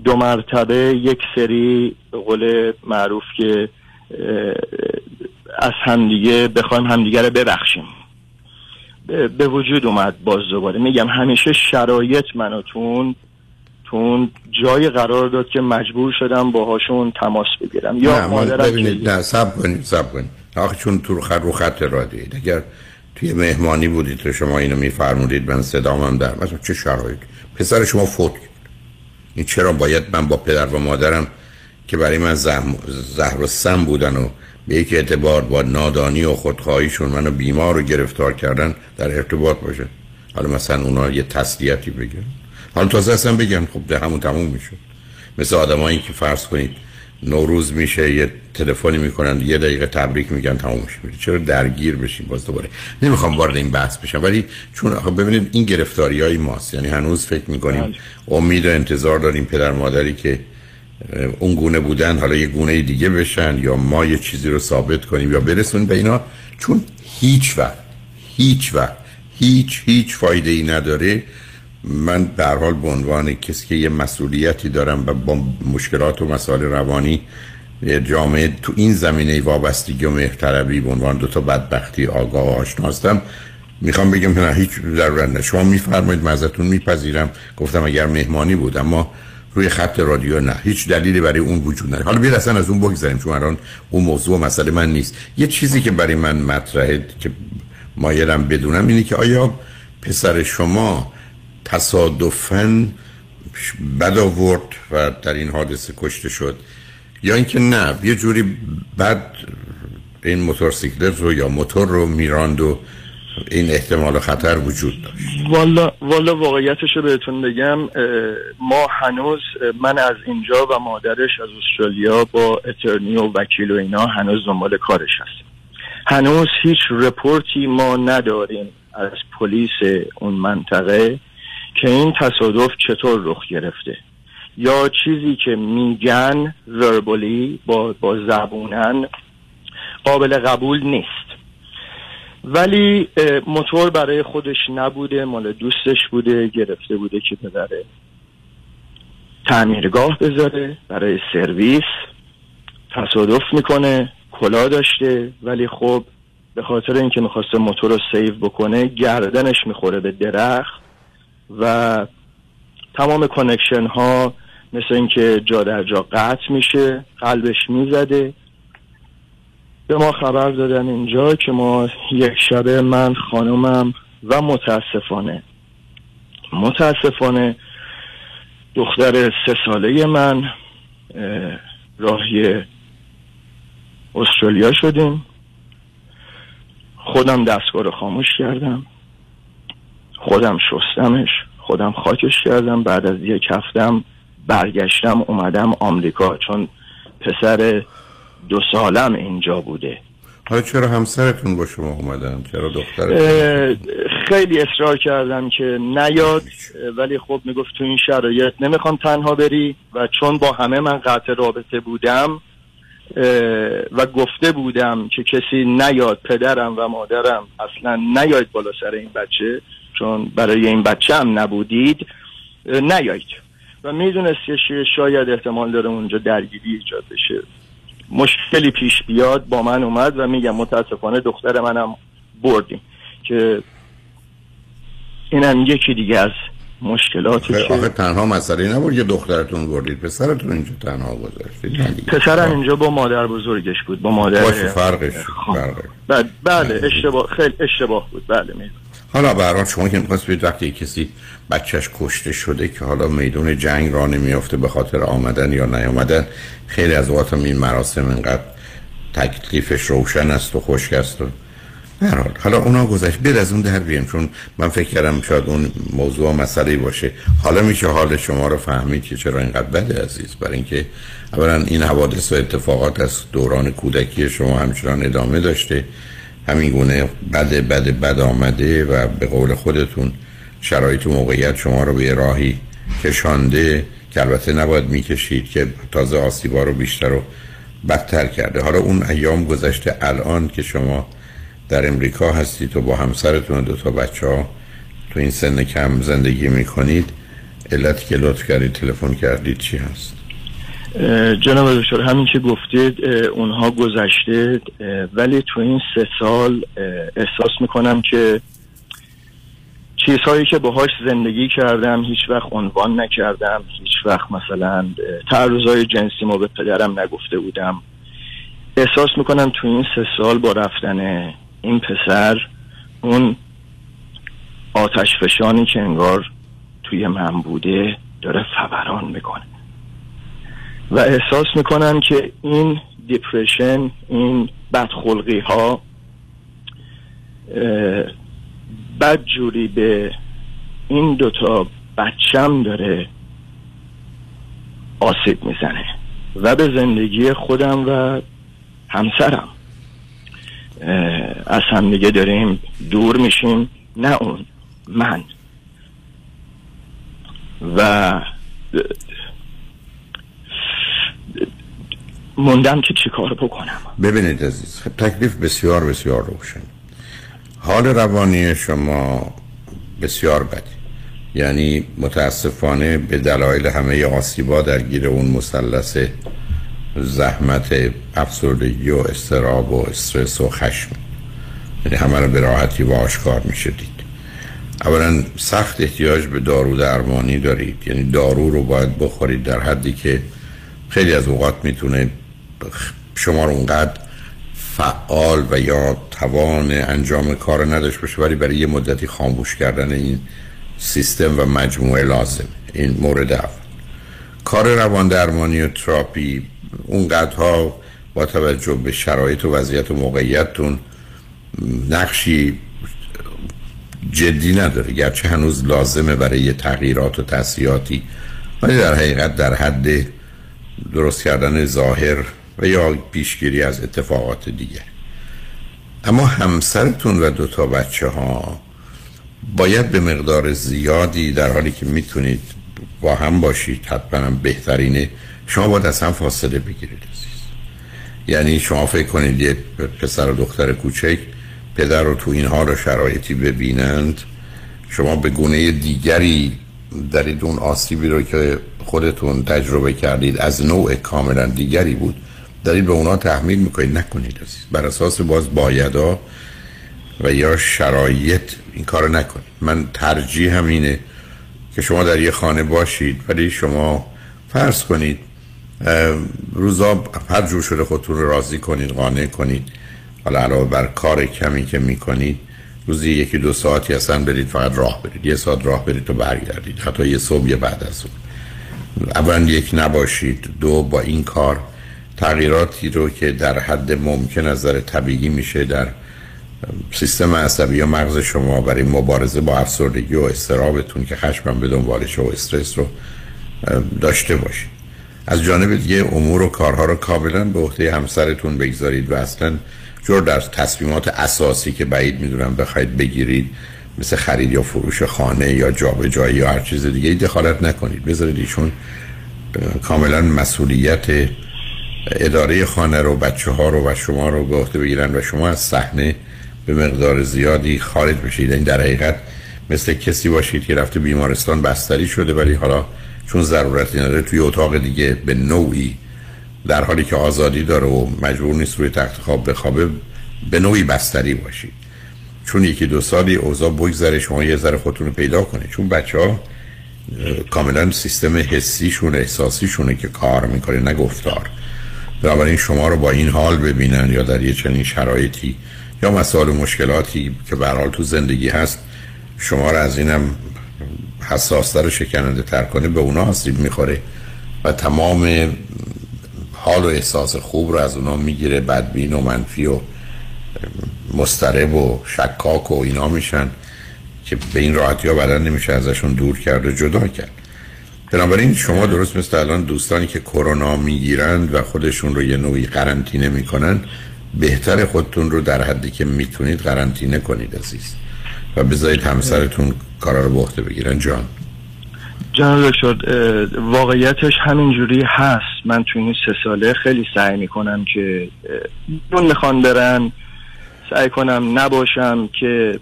دو مرتبه یک سری قول معروف که از همدیگه بخوایم همدیگه رو ببخشیم. به وجود اومد باز دوباره. میگم همیشه شرایط منو تون جای قرار داد که مجبور شدم باهاشون تماس بگیرم. یا مادرم ببینید نه سب کنید سب کنید. آخه چون تو رو خط را دید اگر توی مهمانی بودید تو شما اینو میفرمودید من صدامم در مثلا چه شرایط پسر شما فوت کرد. این چرا باید من با پدر و مادرم که برای من زهر و سم بودن و به یک اعتبار با نادانی و خودخواهیشون منو بیمار و گرفتار کردن در ارتباط باشه. حالا مثلا اونا یه تسلیتی بگن حالا تازه اصلا بگن خب ده همون تموم می‌شد. مثل آدمایی که فرض کنید نوروز میشه یه تلفنی می‌کنن یه دقیقه تبریک میگن تموم میشه. چرا درگیر بشیم باز دوباره؟ نمی‌خوام وارد این بحث بشم ولی چون خب ببینید این گرفتاری های ماست. یعنی هنوز فکر می‌کنیم امید و انتظار داریم پدر مادری که اون گونه بودن حالا یه گونه دیگه بشن یا ما یه چیزی رو ثابت کنیم یا برسونیم به اینا. چون هیچ وقت هیچ وقت هیچ هیچ فایده ای نداره من هر حال به عنوان کسی که یه مسئولیتی دارم و با مشکلات و مسائل روانی جامعه تو این زمینه وابستگی و مهرطلبی به عنوان دو تا بدبختی آگاه و آشنا هستم. می‌خوام بگم که نه هیچ ضرورت نه شما میفرمایید ازتون میپذیرم. گفتم اگر مهمانی بود اما روی خط رادیو نه. هیچ دلیلی برای اون وجود نداره. حالا بیاد اصلا از اون بگذاریم چون الان اون موضوع مسئله من نیست. یه چیزی که برای من مطرحه که مایلم بدونم اینه که آیا پسر شما تصادفاً بد آورد و در این حادثه کشته شد. یا اینکه نه یه جوری بد این موتورسیکلت رو یا موتور رو میراند و این احتمال خطر وجود داشت. والا والا واقعیتش رو بهتون بگم ما هنوز من از اینجا و مادرش از استرالیا با اترنی و وکیل و اینا هنوز دنبال کارش هست هنوز هیچ رپورتی ما نداریم از پلیس اون منطقه. که این تصادف چطور رخ گرفته. یا چیزی که میگن وربالی با, با زبونن قابل قبول نیست. ولی موتور برای خودش نبوده مال دوستش بوده گرفته بوده که ببره. تعمیرگاه بذاره برای سرویس تصادف می‌کنه کلا داشته. ولی خب به خاطر اینکه می‌خواسته موتور رو save بکنه گردنش می‌خوره به درخت. و تمام connection ها مثل اینکه جا در جا قطع میشه قلبش می‌زده. به ما خبر دادن اینجا که ما یک شبه من خانومم و متاسفانه متاسفانه دختر سه ساله من اه، راهی استرالیا شدیم. خودم دستگاه رو خاموش کردم. خودم شستمش خودم خاکش کردم بعد از یک هفتم برگشتم اومدم آمریکا. چون پسر دو سالم اینجا بوده. حالا چرا همسرتون با شما اومدن؟ چرا دخترتون؟ اه، خیلی اصرار کردم که نیاد ولی خب می‌گفت تو این شرایط نمی‌خوام تنها بری و چون با همه من قطع رابطه بودم و گفته بودم که کسی نیاد پدرم و مادرم اصلا نیاید بالا سر این بچه چون برای این بچه هم نبودید اه، نیاید و می‌دونست که شاید احتمال داره اونجا درگیری ایجاد بشه. مشکلی پیش بیاد با من اومد و میگم متاسفانه دختر منم بردیم. که اینم یکی دیگه از مشکلاتی آخه, که آخه تنها مسئله نبود یه دخترتون بردید. پسرتون اینجا تنها گذاشتید. پسرم اینجا با مادر بزرگش بود با مادر باشه فرقش فرقش. بله, بله اشتباه خیلی اشتباه بود. بله می‌دونم. حالا حال شما که می‌خواست بید وقتی کسی بچهش کشته شده که حالا میدون جنگ را نمیافته به خاطر آمدن یا نیامدن خیلی از هم این مراسم انقدر تکلیفش روشن است و خشک است و حالا اونا گذشت. بید از اون در بیم چون من فکر کردم شاید اون موضوع مسئله باشه. حالا میشه حال شما رو فهمید که چرا اینقدر بده عزیز. برای اینکه اولا این حوادث و اتفاقات از دوران کودکی شما همچنان ادامه داشته. همین گونه بد بد بد آمده و به قول خودتون شرایط و موقعیت شما رو به راهی کشانده که البته نباید می‌کشید که تازه آسیبا رو بیشتر و بدتر کرده. حالا اون ایام گذشته الان که شما در امریکا هستید و با همسرتون و دو تا بچه ها تو این سن کم زندگی می‌کنید علت که لطف کردید تلفن کردید چی هست؟ جناب دکتر همین که گفتید اونها گذشته ولی تو این سه سال احساس می‌کنم که چیزهایی که باهاش زندگی کردم هیچ وقت عنوان نکردم هیچ وقت مثلا تعرضای جنسی ما به پدرم نگفته بودم. احساس می‌کنم تو این سه سال با رفتن این پسر اون آتش فشانی که انگار توی من بوده داره فوران می‌کنه. و احساس می‌کنم که این دیپریشن این بدخلقی ها اه، بد جوری به این دوتا بچم داره آسیب می‌زنه و به زندگی خودم و همسرم. از همدیگه داریم دور میشیم نه اون من. و موندم که چی کار بکنم. ببینید عزیز خب تکلیف بسیار بسیار روشن. حال روانی شما بسیار بده یعنی متاسفانه به دلایل همه آسیبا درگیر اون مثلث زحمت افسردگی و استراب و استرس و خشم. یعنی همه رو به راحتی و آشکار میشه دید. اولا سخت احتیاج به دارو درمانی دارید. یعنی دارو رو باید بخورید در حدی که خیلی از اوقات می‌تونه شما رو اونقدر فعال و یا توان انجام کار نداشت باشه ولی برای یه مدتی خاموش کردن این سیستم و مجموعه لازم. این مورد اول. کار روان درمانی و تراپی اونقدرها با توجه به شرایط و وضعیت و موقعیتتون نقشی جدی نداره. گرچه هنوز لازمه برای تغییرات و تحصیلاتی ولی در حقیقت در حد درست کردن ظاهر و یا پیشگیری از اتفاقات دیگه. اما همسرتون و دو تا بچه ها باید به مقدار زیادی در حالی که می‌تونید با هم باشید حتما بهترینه شما باید از هم فاصله بگیرید یعنی شما فکر کنید یه پسر و دختر کوچک پدر رو تو این حال و شرایطی ببینند شما به گونه دیگری دارید اون آسیبی رو که خودتون تجربه کردید از نوع کاملا دیگری بود. دارید به اونا تحمیل می‌کنید. نکنید بر اساس باز بایدا و یا شرایط این کار نکنید. من ترجیح همینه که شما در یه خانه باشید ولی شما فرض کنید روزا هر جور شده خودتون رو راضی کنید قانع کنید. حالا علاوه بر کار کمی که می‌کنید روزی یکی دو ساعتی اصلا برید فقط راه برید. یه ساعت راه برید و برگردید. حتی یه صبح یه بعد از اون اولا یک نباشید دو با این کار تغییراتی رو که در حد ممکن از نظر طبیعی میشه در سیستم عصبی یا مغز شما برای مبارزه با افسردگی و استرابتون که خشمم به دنبالش و استرس رو داشته باشید. از جانب دیگه امور و کارها رو کاملا به عهده همسرتون بگذارید و اصلا جور در تصمیمات اساسی که بعید می‌دونم بخواید بگیرید مثل خرید یا فروش خانه یا جابجایی یا هر چیز دیگه دخالت نکنید. بذارید ایشون کاملا مسئولیت اداره خانه رو بچه ها رو و شما رو به عهده بگیرن و شما از صحنه به مقدار زیادی خارج بشید. این در حقیقت مثل کسی باشید که رفته بیمارستان بستری شده ولی حالا چون ضرورتی نداره توی اتاق دیگه به نوعی در حالی که آزادی داره و مجبور نیست روی تخت خواب بخوابه به نوعی بستری باشید. چون یکی دو سالی اوضاع بگذره شما یه ذره خودتون رو پیدا کنید. چون بچه ها کاملا سیستم حسیشون احساسیشونه که کار می‌کنه نه گفتار. بنابراین شما رو با این حال ببینن یا در یه چنین شرایطی یا مسائل و مشکلاتی که به حال تو زندگی هست شما رو از اینم حساستر و شکننده تر کنه به اونا آسیب می‌خوره و تمام حال و احساس خوب رو از اونا می‌گیره بدبین و منفی و مسترب و شکاک و اینا میشن که به این راحتی ها بدن نمیشه ازشون دور کرد و جدا کرد. بنابراین شما درست مثل الان دوستانی که کرونا می‌گیرند و خودشون رو یه نوعی قرنطینه می‌کنن بهتر خودتون رو در حدی که می‌تونید قرنطینه کنید عزیز. و بذارید همسرتون کارا رو به بگیرن. جان. جان دکتر واقعیتش همینجوری هست. من تو این سه ساله خیلی سعی می‌کنم که اون می‌خوان برن. سعی کنم نباشم که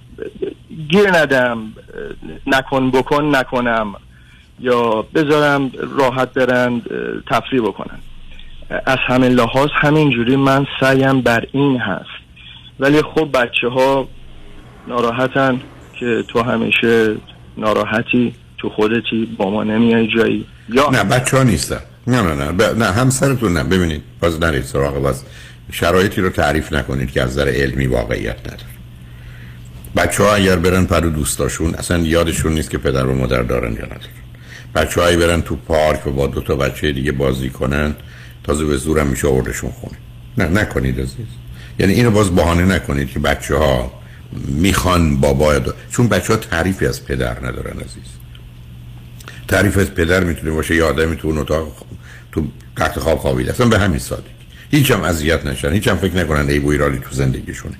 گیر ندم. نکن بکن نکنم. یا بذارم راحت برن تفریح بکنن. از همین لحاظ همینجوری من سعیم بر این هست. ولی خب بچه ها ناراحتن که تو همیشه ناراحتی تو خودتی با ما نمیای جایی. یا نه بچه ها نیستن. نه نه نه ب... نه همسرتون نه. ببینید باز نرید سراغ باز شرایطی رو تعریف نکنید که از نظر علمی واقعیت نداره. بچه ها اگر برن پر دوستاشون اصلا یادشون نیست که پدر و مادر دارن یا ندارن. بچه هایی برن تو پارک و با دو تا بچه دیگه بازی کنن تازه به زورم میشه آوردشون خونه. نه نکنید عزیز. یعنی اینو باز بهانه نکنید که بچه ها می‌خوان بابا چون بچه ها تعریفی از پدر ندارن عزیز. تعریف از پدر می‌تونه باشه یه آدمی تو اون اتاق تو تخت خواب خوابیده. اصلا به همین سادگی. هیچ هم اذیت نشن هیچ هم فکر نکنن ای بوی رالی تو زندگیشونه.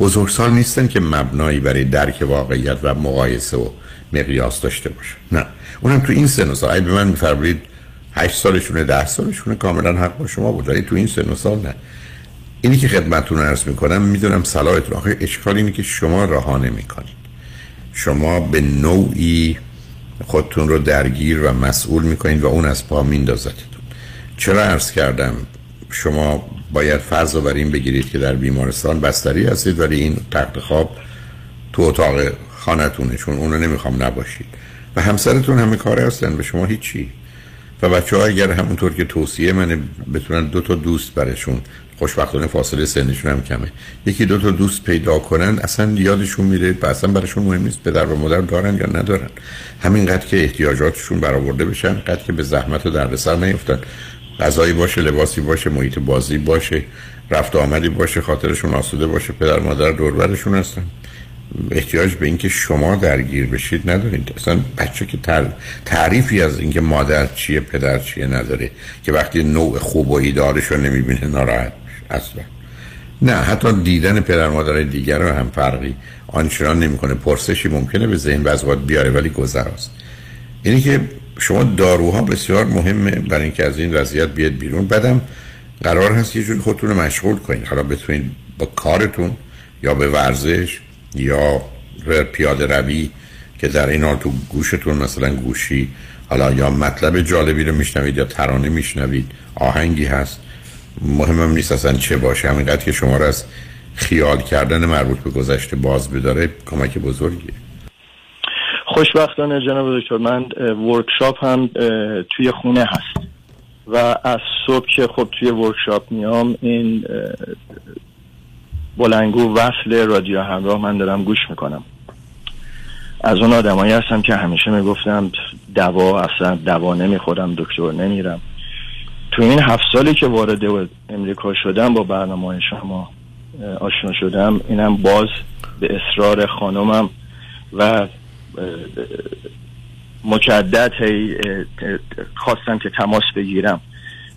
بزرگسال نیستن که مبنایی برای درک واقعیت و مقایسه و مقیاس داشته باشه نه. اونم تو این سن و سال. به من میفرمایید هشت سالشونه ده سالشونه کاملا حق با شما بود. ولی تو این سن و سال نه. اینی که خدمتتون عرض می‌کنم می‌دونم صلاحتون آخه اشکال اینه که شما رها نمی‌کنید شما به نوعی خودتون رو درگیر و مسئول می‌کنید و اون از پا میندازتتون چرا عرض کردم؟ شما باید فرض رو بر این بگیرید که در بیمارستان بستری هستید ولی این تخت خواب تو اتاق خانتونه چون اونو نمی‌خوام نباشید. همسرتون همه کار هستن به شما هیچی. و بچه ها اگر همونطور که توصیه منه بتونن دو تا دوست برشون. خوشبختانه فاصله سنشون هم کمه. یکی دو تا دوست پیدا کنن اصلا یادشون میره و اصلا براشون مهم نیست پدر و مادر دارن یا ندارن. همینقدر که احتیاجاتشون برآورده بشن قدر که به زحمت و دردسر نیفتن. غذایی باشه لباسی باشه محیط بازی باشه رفت آمدی باشه خاطرشون آسوده باشه پدر مادر دوربرشون هستن. احتیاج به اینکه شما درگیر بشید ندارید. اصلا بچه که تعریفی از اینکه مادر چیه پدر چیه نداره که وقتی نوع خوب و ایدارش رو نمی‌بینه ناراحت اصلا. نه حتی دیدن پدر مادر دیگر رو هم فرقی. آنچنان نمی‌کنه. پرسشی ممکنه به ذهن و بیاره ولی گذراست اینی که شما داروها بسیار مهمه. برای اینکه از این وضعیت بیاد بیرون. بعدم قرار هست یه جوری خودتون مشغول کنید. حالا بتونید با کارتون یا به ورزش یا پیاده روی که در این حال تو گوشتون مثلا گوشی حالا یا مطلب جالبی رو میشنوید یا ترانه میشنوید آهنگی هست مهمم نیست اصلا چه باشه همینقدر که شما رو از خیال کردن مربوط به گذشته باز بداره کمک بزرگیه. خوشبختانه جناب دکتر من ورکشاپ هم توی خونه هست. و از صبح که خب توی ورکشاپ میام این بلنگو وصل رادیو همراه من دارم گوش می‌کنم. از اون آدمایی هستم که همیشه می‌گفتم دوا اصلا دوا نمی‌خورم دکتر نمیرم. تو این هفت سالی که وارد امریکا شدم با برنامه شما آشنا شدم اینم باز به اصرار خانمم و مجدد خواستم که تماس بگیرم.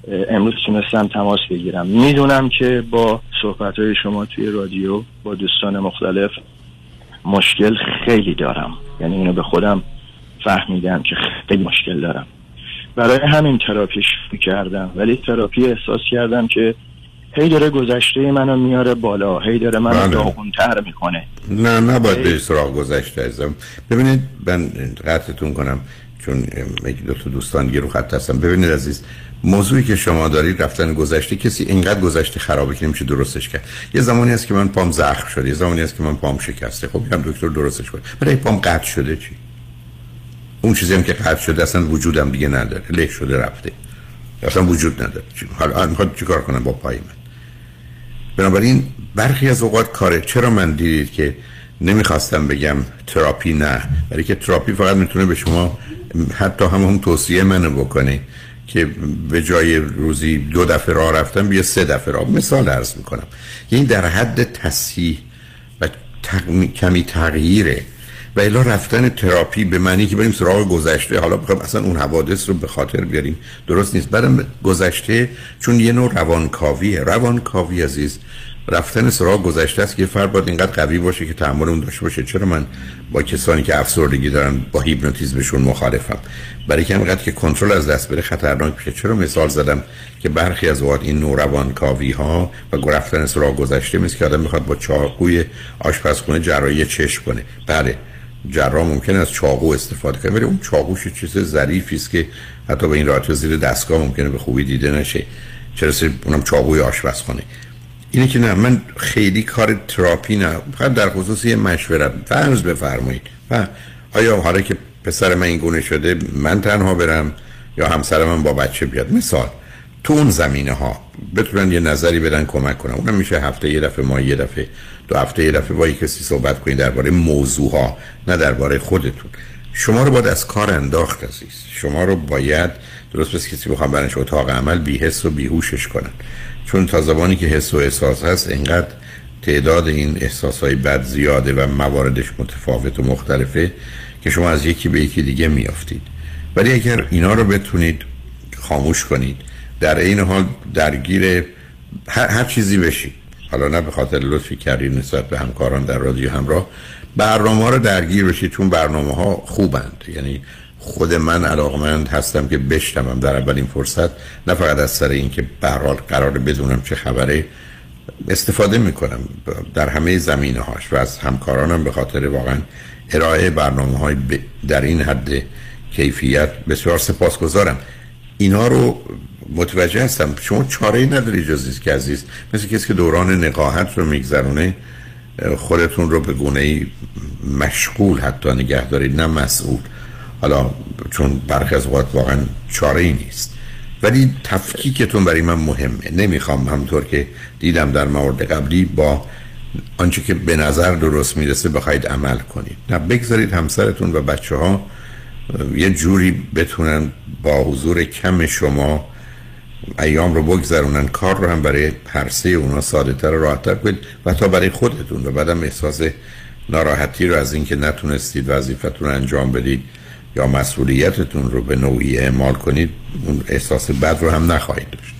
امروز تونستم تماس بگیرم. می‌دونم که با صحبت های شما توی رادیو با دوستان مختلف مشکل خیلی دارم. یعنی اینو به خودم فهمیدم که خیلی مشکل دارم. برای همین تراپی شروع کردم. ولی تراپی احساس کردم که هی داره گذشته منو میاره بالا. هی داره منو بله. داغونتر می‌کنه. نه نه باید به سراغ گذشته ازم ببینید من قطعتون کنم. چون یکی دو تا دوستان رو خط هستم. ببینید عزیز موضوعی که شما دارید رفتن گذشته کسی اینقدر گذشته خرابه که نمیشه درستش کرد. یه زمانی هست که من پام زخم شده یه زمانی هست که من پام شکسته. خب هم دکتر درستش کنه. برای پام قطع شده چی؟ اون چیزی هم که قطع شده اصلا وجودم دیگه نداره. له شده رفته. اصلا وجود نداره. حالا می‌خواد چیکار کنم با پای من؟ بنابراین برخی از اوقات کاره. چرا من دیدید که نمی‌خواستم بگم تراپی نه برای که تراپی فقط می‌تونه به شما حتی همون توصیه منو بکنه که به جای روزی دو دفعه راه رفتم بیا سه دفعه راه. مثال عرض می‌کنم. این در حد تصحیح و کمی تغییره و الا رفتن تراپی به معنی که بریم سراغ گذشته. حالا بخوام اصلا اون حوادث رو به خاطر بیاریم. درست نیست. برم گذشته چون یه نوع روانکاویه. روانکاوی عزیز رفتن سراغ گذشته است که فرد باید اینقدر قوی باشه که تحمل اون داشته باشه. چرا من با کسانی که افسردگی دارن با هیپنوتیزمشون مخالفم؟ برای که اینقدر که کنترل از دست بره خطرناک میشه چرا مثال زدم که برخی از اوقات این نوروان کاوی ها و رفتن سراغ گذشته مثل که آدم می‌خواد با چاقوی آشپزخونه جراحی چشم کنه. بله جراح ممکن از چاقو استفاده کنه ولی اون چاقوش چیز ظریفی است که حتی به این راحتی زیر دستگاه ممکنه به خوبی دیده نشه. چرا اونم چاقوی آشپزخونه؟ اینه که نه من خیلی کار تراپی نه. فقط در خصوص یه مشورت فرض بفرمایید. و آیا حالا که پسر من این گونه شده من تنها برم یا همسر من با بچه بیاد؟ مثال تو اون زمینه ها بتونن یه نظری بدن کمک کنن. اونم میشه هفته یه دفعه ما یه دفعه دو هفته یه دفعه با کسی صحبت کنید درباره موضوع ها نه درباره خودتون. شما رو باید از کار انداخت عزیز. شما رو باید درست بس کسی بخوام برنش اتاق عمل بیهست و بیهوشش کنن. چون تا زمانی که حس و احساس هست اینقدر تعداد این احساس های بد زیاده و مواردش متفاوت و مختلفه که شما از یکی به یکی دیگه میافتید. ولی اگر اینا رو بتونید خاموش کنید در این حال درگیر هر, هر چیزی بشید. حالا نه به خاطر لطفی کردید نسبت به همکاران در رادیو همراه برنامه ها رو درگیر بشید چون برنامه ها خوبند. یعنی خود من علاقمند هستم که بشنوم در اولین فرصت نه فقط از سر اینکه به حال قراره بدونم چه خبره استفاده می‌کنم در همه زمینه هاش و از همکارانم به خاطر واقعا ارائه برنامه های در این حد کیفیت بسیار سپاسگزارم. اینا رو متوجه هستم. شما چاره ای نداری جز که عزیز. مثل کسی که دوران نقاهت رو میگذرونه خودتون رو به گونه ای مشغول حتی نگه دارید نه مسئول. حالا چون برخی از اوقات واقعا چاره ای نیست. ولی تفکیکتون برای من مهمه. نمی‌خوام همطور که دیدم در مورد قبلی با آنچه که به نظر درست می‌رسه بخواید عمل کنید. نه بگذارید همسرتون و بچه ها یه جوری بتونن با حضور کم شما ایام رو بگذرونن کار رو هم برای پرسه اونا ساده تر و راحتتر کنید و تا برای خودتون و بعدم احساس ناراحتی رو از اینکه نتونستید وظیفتون رو انجام بدید یا مسئولیتتون رو به نوعی اعمال کنید اون احساس بد رو هم نخواهید داشت.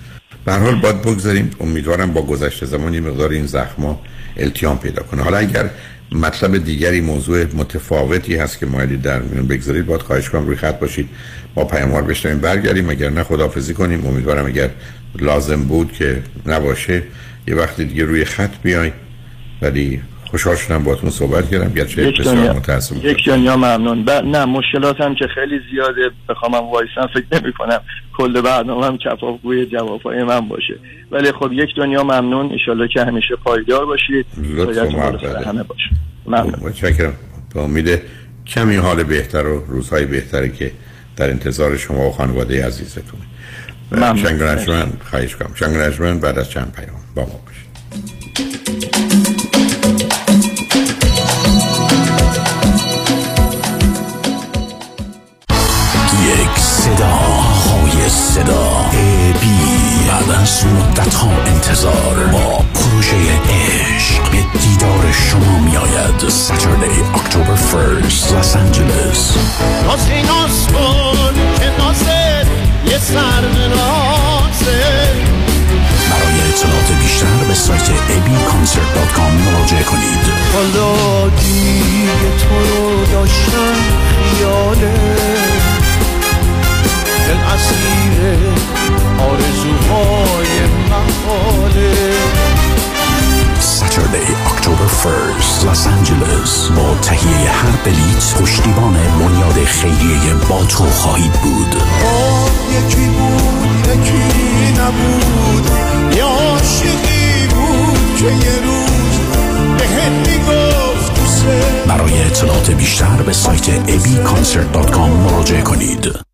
به حال باید بگذاریم. امیدوارم با گذشته زمان یه مقدار این زخما التیام پیدا کنه. حالا اگر مطلب دیگری موضوع متفاوتی هست که مایلی در میون بگذارید باید خواهش کنم روی خط باشید. با پیاموار بشنویم. برگردیم اگر نه خداحافظی کنیم. امیدوارم اگر لازم بود که نباشه یه وقتی دیگه روی خط بیای ولی خوشحال شدم باهاتون صحبت کردم گرچه یک بسیار دنیا متاسفم. یک دنیا ممنون. ب... نه مشکلاتم که خیلی زیاده. بخوام وایسم فکر نمی کنم کل برنامه هم کفافگوی جوابهای من باشه. ولی خب یک دنیا ممنون. انشالله که همیشه پایدار باشید. لطف و. همه باشه ممنون. متشکرم. به امید کمی حال بهتر و روزهای بهتری که در انتظار شما و خانواده عزیزتونه ممنون. شنگ رجمن خواهش کنم شنگ رجمن بعد از چند پیام با ما باشید. صدا. ای بی بعد از مدت ها انتظار با پروژه عشق به دیدار شما می آید Saturday October 1st Los Angeles. ناز ناز کن که نازت یه سر برای اطلاعات بیشتر به سایت abconcert.com مراجعه کنید. حالا دیگه تو رو داشتم خیاله. دل اسیر آرزوهای محاله Saturday October 1st Los Angeles. با تهیه هر بلیت پشتیبان بنیاد خیریه با تو خواهید بود. آه یکی بود یکی نبود. یا عاشقی بود که یه روز به می‌گفت برای اطلاعات بیشتر به سایت abconcert.com مراجعه کنید.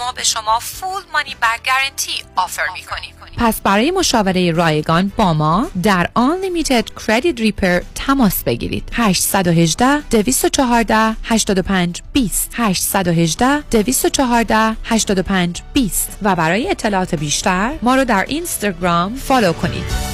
ما به شما فول مانی بک گارنتی آفر می کنیم. پس برای مشاوره رایگان با ما در Unlimited Credit Repair تماس بگیرید. 818 214 85 20 818 214 85 20 و برای اطلاعات بیشتر ما رو در اینستاگرام فالو کنید.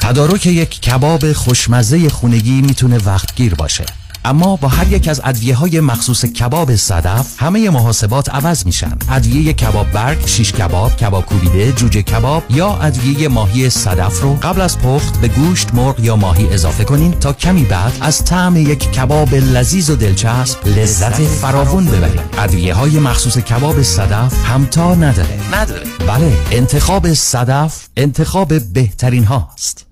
تدارک یک کباب خوشمزه خونگی می‌تونه وقتگیر باشه. اما با هر یک از ادویه های مخصوص کباب صدف همه محاسبات عوض میشن. ادویه کباب برگ، شیش کباب، کباب کوبیده، جوجه کباب یا ادویه ماهی صدف رو قبل از پخت به گوشت، مرغ یا ماهی اضافه کنین تا کمی بعد از طعم یک کباب لذیذ و دلچسب لذت فراوون ببرید ادویه های مخصوص کباب صدف همتا نداره. نداره. بله انتخاب صدف انتخاب بهترین هاست.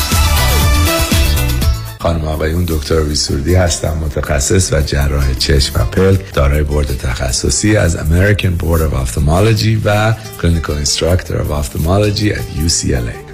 خانم آقایون دکتر ویسوردی هستم متخصص و جراح چشم و پلک دارای بورد تخصصی از American Board of Ophthalmology و clinical instructor ophthalmology در UCLA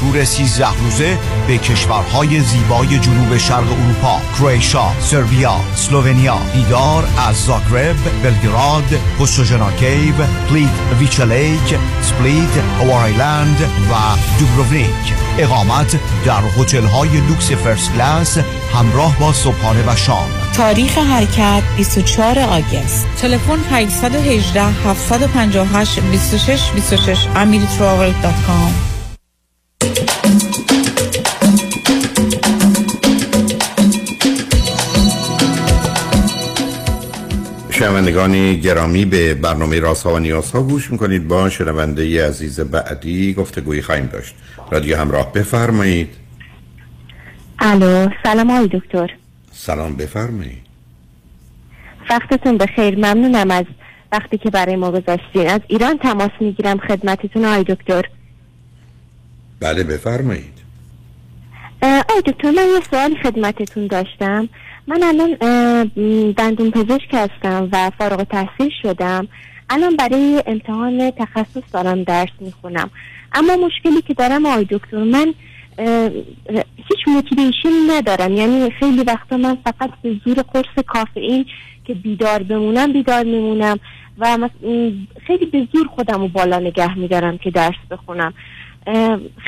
تور 13 روزه به کشورهای زیبای جنوب شرق اروپا کرواتیا، سربیا، اسلوونیا دیدار از زاگرب، بلگراد، Postojna Cave، Plitvice Lake، سپلیت، Hvar Island و دوبروونیک. اقامت در هتل های لوکس first class همراه با صبحانه و شام. تاریخ حرکت 24 August. تلفن 818 758 26 26 amiritravel.com شنوندگان گرامی به برنامه رازها و نیازها گوش می‌کنید. با شنونده عزیز بعدی گفتگویی خواهیم داشت. رادیو همراه بفرمایید. الو سلام آقای دکتر. سلام بفرمایید. وقتتون بخیر ممنونم از وقتی که برای ما گذاشتین. از ایران تماس می‌گیرم خدمتتون آقای دکتر. بله بفرمایید. آقای دکتر من یه سوالی خدمتتون داشتم. من الان دندون پزشک هستم و فارغ تحصیل شدم. الان برای امتحان تخصص دارم درس می‌خونم. اما مشکلی که دارم آقای دکتر من هیچ موتیویشن ندارم. یعنی خیلی وقتا من فقط به زور قرص کافئین که بیدار بمونم بیدار میمونم و خیلی به زور خودم رو بالا نگه میدارم که درس بخونم.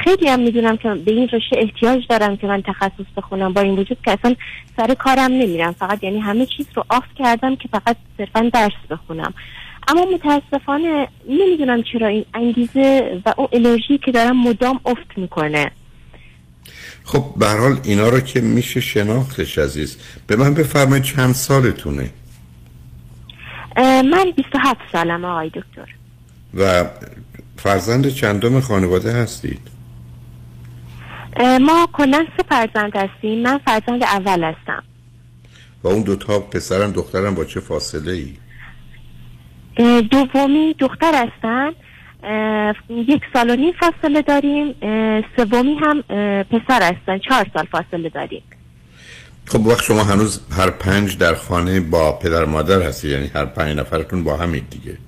خیلی هم می‌دونم که به این رشته احتیاج دارم که من تخصص بخونم با این وجود که اصلا سر کارم نمیرم. فقط یعنی همه چیز رو آف کردم که فقط صرفا درس بخونم. اما متاسفانه نمی‌دونم چرا این انگیزه و اون انرژی که دارم مدام افت می‌کنه. خب به حال اینا رو که میشه شناختش عزیز. به من بفرمایید چند سالتونه؟ من 27 سالم آقای دکتر. و فرزند چندم خانواده هستید؟ ما کلا سه فرزند هستیم. من فرزند اول هستم. و اون دوتا پسرم دخترم با چه فاصله ای؟ دومی دختر هستن. یک سال و نیم فاصله داریم. سومی هم پسر هستن. چهار سال فاصله داریم. خب وقت شما هنوز هر پنج در خانه با پدر مادر هستی یعنی هر پنج نفرتون با همین دیگه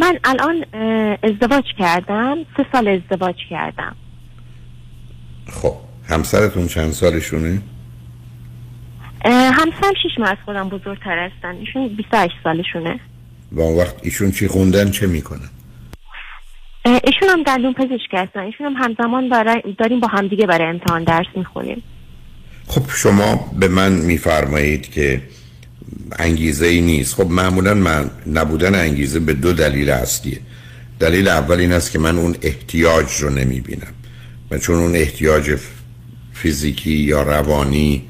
من الان ازدواج کردم سه سال ازدواج کردم. خب همسرتون چند سالشونه؟ همسرم شیش ماه از خودم بزرگتر هستن. ایشون 28 سالشونه. و اون وقت ایشون چی خوندن چه می‌کنن؟ ایشون هم دندون پزشک هستن. ایشون هم همزمان برای داریم با همدیگه برای امتحان درس می‌خونیم. خب شما به من میفرمایید که انگیزه ای نیست. خب معمولا من نبودن انگیزه به دو دلیل اصلیه. دلیل اول این است که من اون احتیاج رو نمی بینم و چون اون احتیاج فیزیکی یا روانی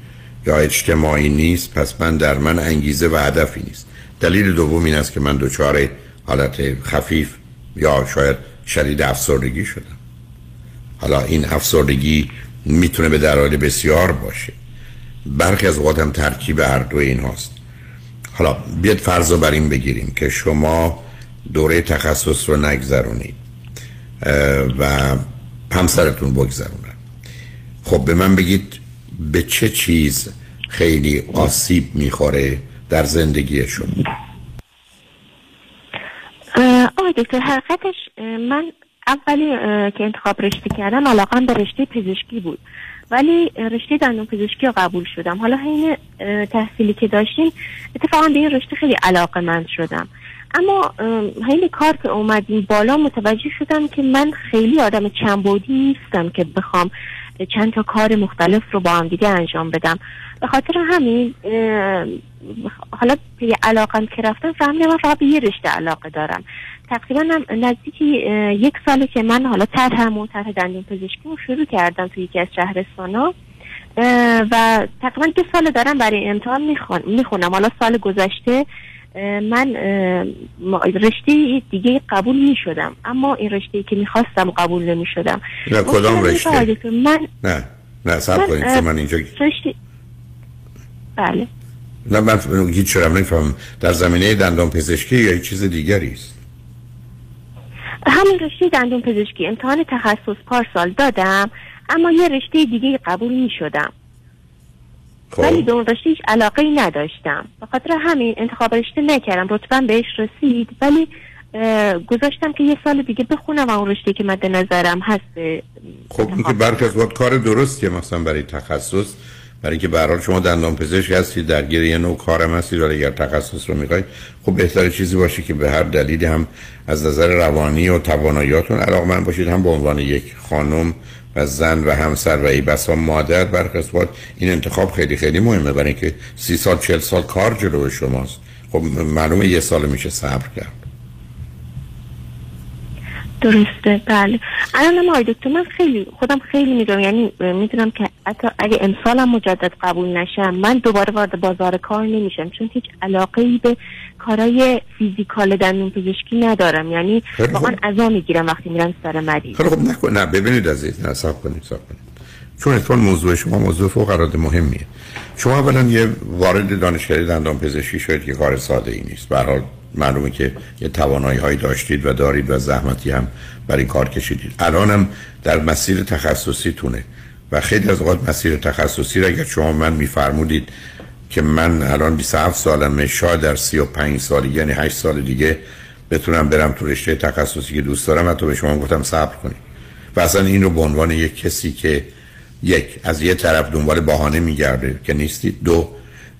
یا اجتماعی نیست پس من در من انگیزه و هدفی نیست. دلیل دوم این است که من دچار حالت خفیف یا شاید شدید افسردگی شدم. حالا این افسردگی می‌تونه به دلایل بسیار باشه. برخی از اوقات هم ترکیب هر دو این هاست حالا بیاد فرض رو بر این بگیریم که شما دوره تخصص رو نگذرونید و همسرتون بگذرونن خب به من بگید به چه چیز خیلی آسیب می‌خوره در زندگی شما؟ آقای دکتر حقیقتش من اولی که انتخاب رشته کردم علاقم به رشته پزشکی بود. ولی رشته دندون پزشکی رو قبول شدم. حالا حین تحصیلی که داشتیم اتفاقا به این رشته خیلی علاقه من شدم. اما حین کار که اومدیم بالا متوجه شدم که من خیلی آدم چنبودی نیستم که بخوام چند تا کار مختلف رو با هم دیگه انجام بدم. به خاطر همین حالا به علاقم که رفتم فهمیدم من فقط به یه رشته علاقه دارم. تقریبا نزدیکی یک ساله که من حالا طرحمو طرح دندون پزشکی رو شروع کردم توی یکی از شهرستان ها و تقریبا دو سال دارم برای امتحان می‌خونم. حالا سال گذشته من رشته دیگه قبول می شدم اما این رشته که می‌خواستم قبول نمی شدم نه کدام رشته؟ من نه نه سب کنید. که من اینجا رشته بله. نه من هیچ چرم نفهم در زمینه دندان پزشکی یا چیز دیگری است؟ همین رشته دندون پزشکی. امتحان تخصص پارسال دادم اما یه رشته دیگه قبول می شدم خب. ولی به اون رشته هیچ علاقه ای نداشتم. به خاطر همین انتخاب رشته نکردم. رتبا بهش رسید. ولی گذاشتم که یه سال دیگه بخونم اون رشته که مد نظرم هست. خب این که برکت کار درستیه مثلا برای تخصص. برای که به شما دندان پزشک هستید درگیر یه نوع کارم هستید ولی اگر تخصص رو می‌خواید خب بهتر چیزی باشه که به هر دلیلی هم از نظر روانی و تواناییاتون علاقمند باشید. هم به عنوان یک خانم و زن و همسر و ای بسا مادر برقصبات این انتخاب خیلی خیلی مهمه برای اینکه سی سال چل سال کار جلو شماست. خب معلومه یه سال میشه صبر کرد. درسته. بله. الان آقای دکتر من خیلی خودم خیلی می‌دونم. یعنی می‌دونم که حتی اگه امسالم مجدد قبول نشم من دوباره وارد بازار کار نمیشم. چون هیچ علاقه ای به کارهای فیزیکال دندون پزشکی ندارم. یعنی واقعا عذا می‌گیرم وقتی میرم سر مریض. خب نکن. نه ببینید عزیز. نه صاحب کنید صاحب کنید. چون اتفاق موضوع شما موضوع فوق العاده مهمیه. شما اولا یه وارد دانشگاهی دندان پزشکی شاید که کار ساده ای نیست. به معلومه که یه توانایی هایی داشتید و دارید و زحمتی هم برای این کار کشیدید. الان هم در مسیر تخصصی تونه و خیلی از اوقات مسیر تخصصی را اگر شما من میفرمودید که من الان 27 سالمه شاید در 35 سال یعنی 8 سال دیگه بتونم برم تو رشته تخصصی که دوست دارم حتی به شما گفتم صبر کنید. و اصلا این رو به عنوان یک کسی که یک از یه طرف دنبال بهانه میگرده که نیستید. دو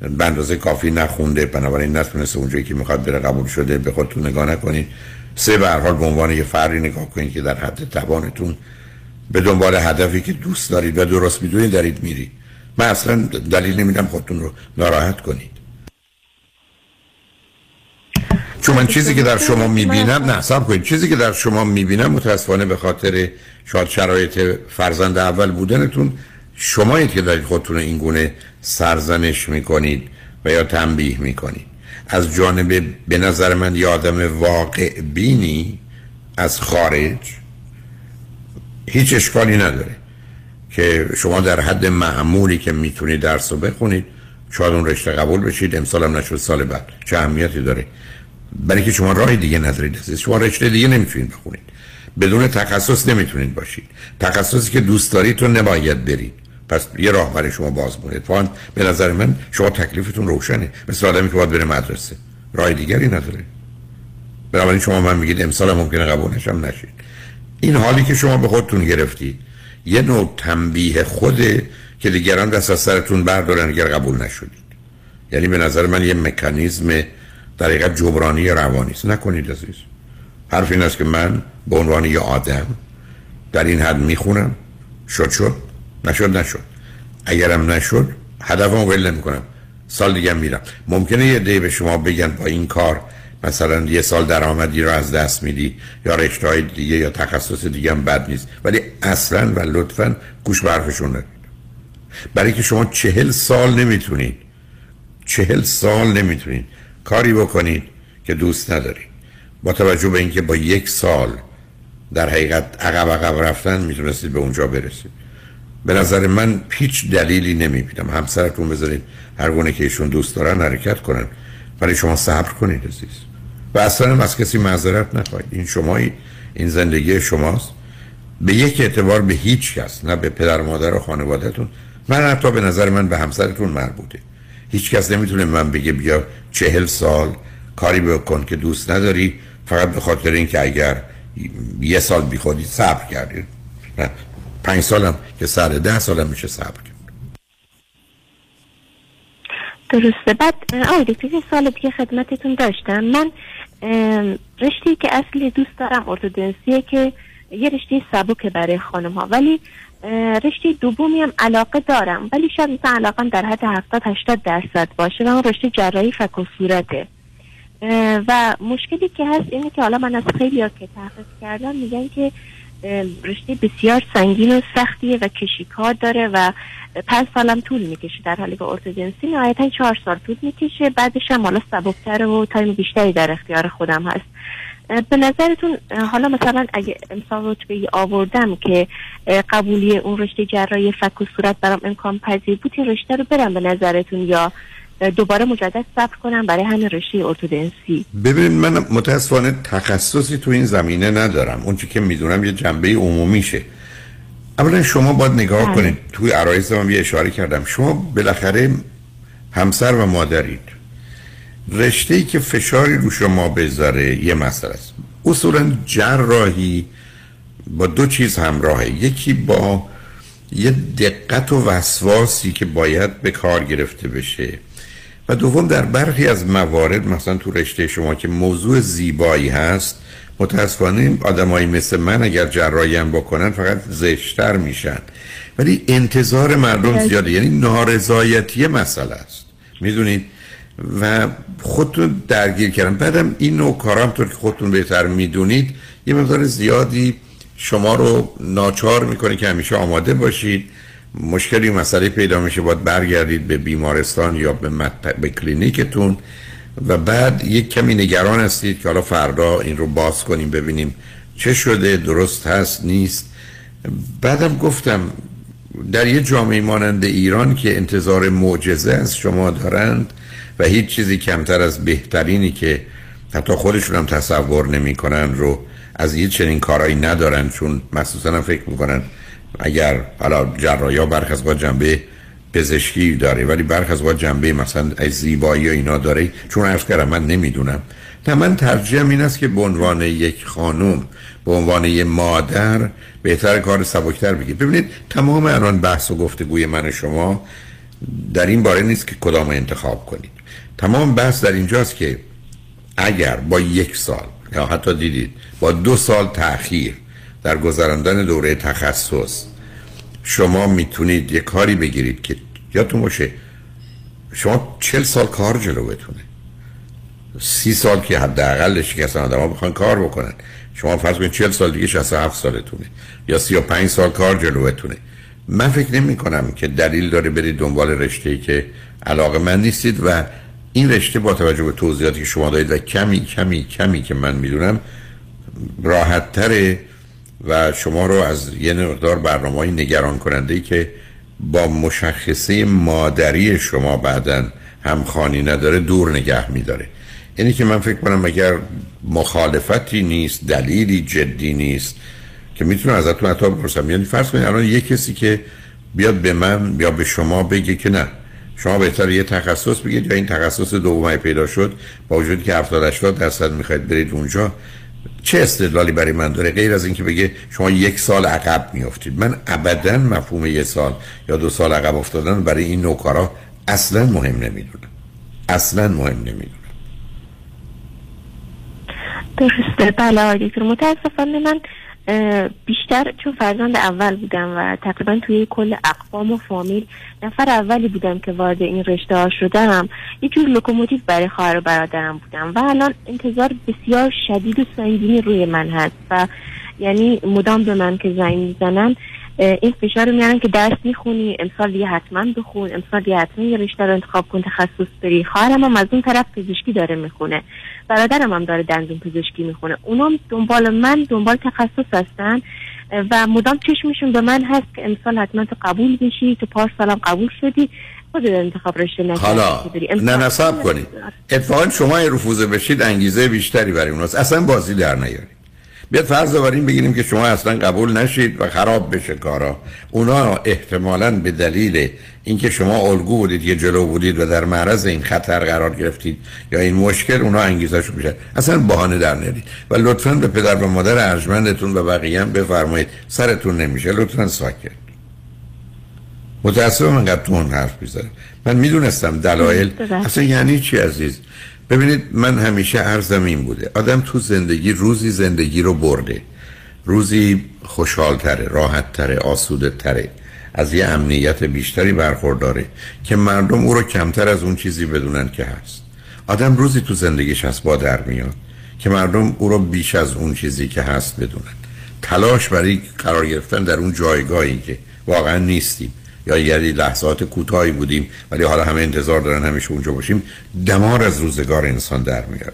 به اندازه کافی نخونده بنابراین نتونسته اونجایی که می‌خواد بره قبول شده به خودتون نگاه نکنید. سه به حال به عنوان یه فردی نگاه کنید که در حد توانتون به دنبال هدفی که دوست دارید و درست می‌دونید دارید میرید. من اصلا دلیل نمیدم خودتون رو ناراحت کنید. چون من چیزی که در شما می‌بینم نه سب کنید. چیزی که در شما می‌بینم متاسفانه به خاطر شاید شرایط فرزند اول بودنتون شمایید که دارید خودتون این گونه سرزنش می‌کنید و یا تنبیه می‌کنید. از جانب به نظر من یه آدم واقع بینی از خارج هیچ اشکالی نداره که شما در حد معمولی که می‌تونید درس رو بخونید شاید اون رشته قبول بشید امسال هم نشد سال بعد. چه اهمیتی داره؟ برای که شما راه دیگه ندارید. شما رشته دیگه نمی‌تونید بخونید. بدون تخصص نمی‌تونید باشید. تخصصی که دوست دارید تو نباید برید. پس یه راه برای شما باز مونید فان به نظر من شما تکلیفتون روشنه. مثل آدمی که باید بره مدرسه. راه دیگری نداره. بنابراین شما من میگید امسال ممکنه قبول نشم نشید. این حالی که شما به خودتون گرفتید یه نوع تنبیه خوده که دیگران دست از سرتون بردارن اگر قبول نشدید. یعنی به نظر من یه مکانیزم در جبرانی روانی است. نکنید عزیز. حرف این است که من به عنوان یه آدم در این حد می‌خونم. شد شد. نشد نشد. اگرم نشد هدفم ول نمی‌کنم. سال دیگه میرم. ممکنه یه دی به شما بگن با این کار مثلا یه سال درآمدی رو از دست میدی یا رشته های دیگه یا تخصص دیگه هم بد نیست. ولی اصلا و لطفا گوش به حرفشون ندید برای که شما چهل سال نمی‌تونید. چهل سال نمی‌تونید. کاری بکنید که دوست ندارید. با توجه به اینکه با یک سال در حقیقت عقب عقب رفتن می‌تونستید به اونجا برسید. به نظر من هیچ دلیلی نمی‌بینم. همسرتون بذارید هر گونه که ایشون دوست دارن حرکت کنن. برای شما صبر کنید عزیز. و اصلا از کسی معذرت نخواهید. این شمایی این زندگی شماست. به یک اعتبار به هیچ کس نه به پدر مادر و خانوادهتون من حتی به نظر من به همسرتون مربوطه. هیچ کس نمی‌تونه من بگه بیا چهل سال کاری بکن که دوست نداری فقط به خاطر اینکه اگر یه سال بی خودی صبر کردید. پنج سالم که سر ده سالم میشه صبر کرد. درسته. بعد آقای دکتر یه سال دیگه خدمتتون داشتم. من رشته که اصلی دوست دارم ارتودنسیه که یه رشته سبک برای خانم ها ولی رشته دومی هم علاقه دارم. ولی شاید مثلا علاقه در حد 70 80 درصد باشه و اون رشته جراحی فک و صورته. و مشکلی که هست اینه که حالا من از خیلی ها که تحقیق کردم میگن که رشته بسیار سنگین و سختیه و کشیکار داره و پنج سالم طول می‌کشه در حالی که ارتودنسی نهایتا چهار سال طول می‌کشه. بعدش هم حالا سبکتر و تایم بیشتری در اختیار خودم هست. به نظرتون حالا مثلا اگه امسال رتبه آوردم که قبولی اون رشته جراحی فک و صورت برام امکان پذیر بود این رشته رو برم به نظرتون یا دوباره مجدد صبر کنم برای همین رشته ارتودنسی. ببینید من متاسفانه تخصصی تو این زمینه ندارم. اون که می‌دونم یه جنبه عمومیشه. اولا شما باید نگاه بله. کنید. توی عرایز هم یه اشاره کردم. شما بالاخره همسر و مادرید. رشته ای که فشاری رو شما بذاره یه مسئله است. اصولا جراحی با دو چیز همراهه. یکی با یه دقت و وسواسی که باید به کار گرفته بشه. و دوم در برخی از موارد مثلا تو رشته شما که موضوع زیبایی هست متاسفانه آدمایی مثل من اگر جراحی هم بکنن فقط زشتر میشن. ولی انتظار مردم زیاده یعنی نارضایتی مسئله است. می‌دونید؟ و خودتون درگیر کردم بعدم این نوع کارام طور که خودتون بهتر می‌دونید یه مقدار زیادی شما رو ناچار می‌کنه که همیشه آماده باشید. مشکلی مسئله پیدا میشه باید برگردید به بیمارستان یا به, به کلینیکتون. و بعد یک کمی نگران هستید که حالا فردا این رو باز کنیم ببینیم چه شده درست هست نیست. بعدم گفتم در یه جامعه مانند ایران که انتظار معجزه از شما دارند و هیچ چیزی کمتر از بهترینی که حتی خودشون هم تصور نمی‌کنن رو از یه چنین کارهایی ندارن چون مخصوصا فکر می‌کنن اگر حالا جراحی برخ از جنبه پزشکی داره ولی برخ از جنبه مثلا از زیبایی و اینا داره چون عرض کردم من نمی‌دونم. نه من ترجیحم این است که به عنوان یک خانوم به عنوان یک مادر بهتر کار سبکتر بگید ببینید تمام الان بحث و گفتگوی من شما در این باره نیست که کدام انتخاب کنید. تمام بحث در اینجاست که اگر با یک سال یا حتی دیدید با دو سال تاخیر در گذراندن دوره تخصص. شما می‌تونید یه کاری بگیرید که یادتون باشه شما چل سال کار جلوتونه سی سال که حداقلش که اصلا آدم ها بخوان کار بکنن. شما فرض کنید چل سال دیگه 67 سالتونه یا 35 سال کار جلوتونه من فکر نمی کنم که دلیل داره برید دنبال رشته که علاقه من نیستید و این رشته با توجه به توضیحاتی که شما دارید و کمی کمی کمی که من می‌دونم راحت تره و شما رو از یه مقدار برنامه های نگران کننده ای که با مشخصه مادری شما بعدا همخانی نداره دور نگه میداره. یعنی که من فکر کنم اگر مخالفتی نیست دلیلی جدی نیست که می‌تونم ازتون حتی بپرسم. یعنی فرض کنید الان یه کسی که بیاد به من یا به شما بگه که نه شما بهتر یه تخصص بگید یا این تخصص دومی پیدا شد با وجودی که 70 80 درصد می‌خواید برید اونجا چه استدلالی برای من داره؟ غیر از اینکه بگه شما یک سال عقب میافتید. من ابدا مفهوم یک سال یا دو سال عقب افتادن برای این نوکارا اصلا مهم نمی‌دونم. اصلا مهم نمی‌دونم. درسته. بله آقای متاسفانه من بیشتر چون فرزند اول بودم و تقریبا توی کل اقوام و فامیل نفر اولی بودم که وارد این رشته ها شدم. یه جور لوکوموتیو برای خواهر و برادرم بودم و الان انتظار بسیار شدید و سنگینی روی من هست و یعنی مدام به من که زنگ می‌زنن این فشار رو میارن که درس می‌خونی امسال دیگه حتما بخون امسال دیگه حتما یه رشته رو انتخاب کن تخصص بری. خواهرم هم از اون طرف پزشکی داره می‌خونه. برادرم هم داره دندون پزشکی می‌خونه. اونام دنبال من دنبال تخصص هستن. و مدام چشمشون به من هست که امسال حتما تو قبول بشی تو پارسالم قبول شدی. خودت انتخاب رشته حالا. نه نصب کنید اتفاقا شما رفوزه بشید انگیزه بیشتری برای اوناست. اصلا بازی در نیارید. بیاد فرض این بگیریم که شما اصلا قبول نشید و خراب بشه کارا. اونا احتمالا به دلیل اینکه شما الگو بودید یه جلو بودید و در معرض این خطر قرار گرفتید یا این مشکل اونا انگیزش میشه اصلا بهانه در نیارید. و لطفا به پدر و مادر ارجمندتون و بقیه هم بفرمایید. سرتون نمیشه. لطفا ساکت. متاسفم انقدر تو اون حرف می‌زنه. من می‌دونستم دلایل. اصلا یعنی چی عزیز؟ ببینید من همیشه عرضم این بوده. آدم تو زندگی روزی زندگی رو برده. روزی خوشحالتره راحتتره آسوده تره از یه امنیت بیشتری برخورداره که مردم او رو کمتر از اون چیزی بدونن که هست. آدم روزی تو زندگیش از با در میاد که مردم او رو بیش از اون چیزی که هست بدونن. تلاش برای قرار گرفتن در اون جایگاهی که واقعا نیستیم. یا یعنی لحظات کوتاهی بودیم ولی حالا همه انتظار دارن همیشه اونجا باشیم. دمار از روزگار انسان در میاره.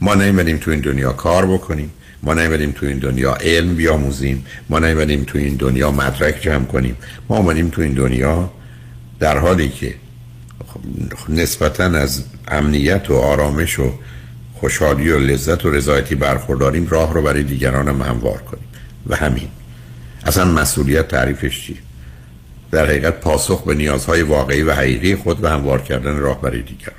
ما نیومدیم تو این دنیا کار بکنیم ما نیومدیم تو این دنیا علم بیاموزیم ما نیومدیم تو این دنیا مدرک جمع کنیم. ما اومدیم تو این دنیا در حالی که خب نسبتا از امنیت و آرامش و خوشحالی و لذت و رضایتی برخورداریم راه رو برای دیگران هم هموار کنیم. و همین. اصلا مسئولیت تعریفش چیه؟ در حقیقت پاسخ به نیازهای واقعی و حقیقی خود و هموار کردن راه برای دیگران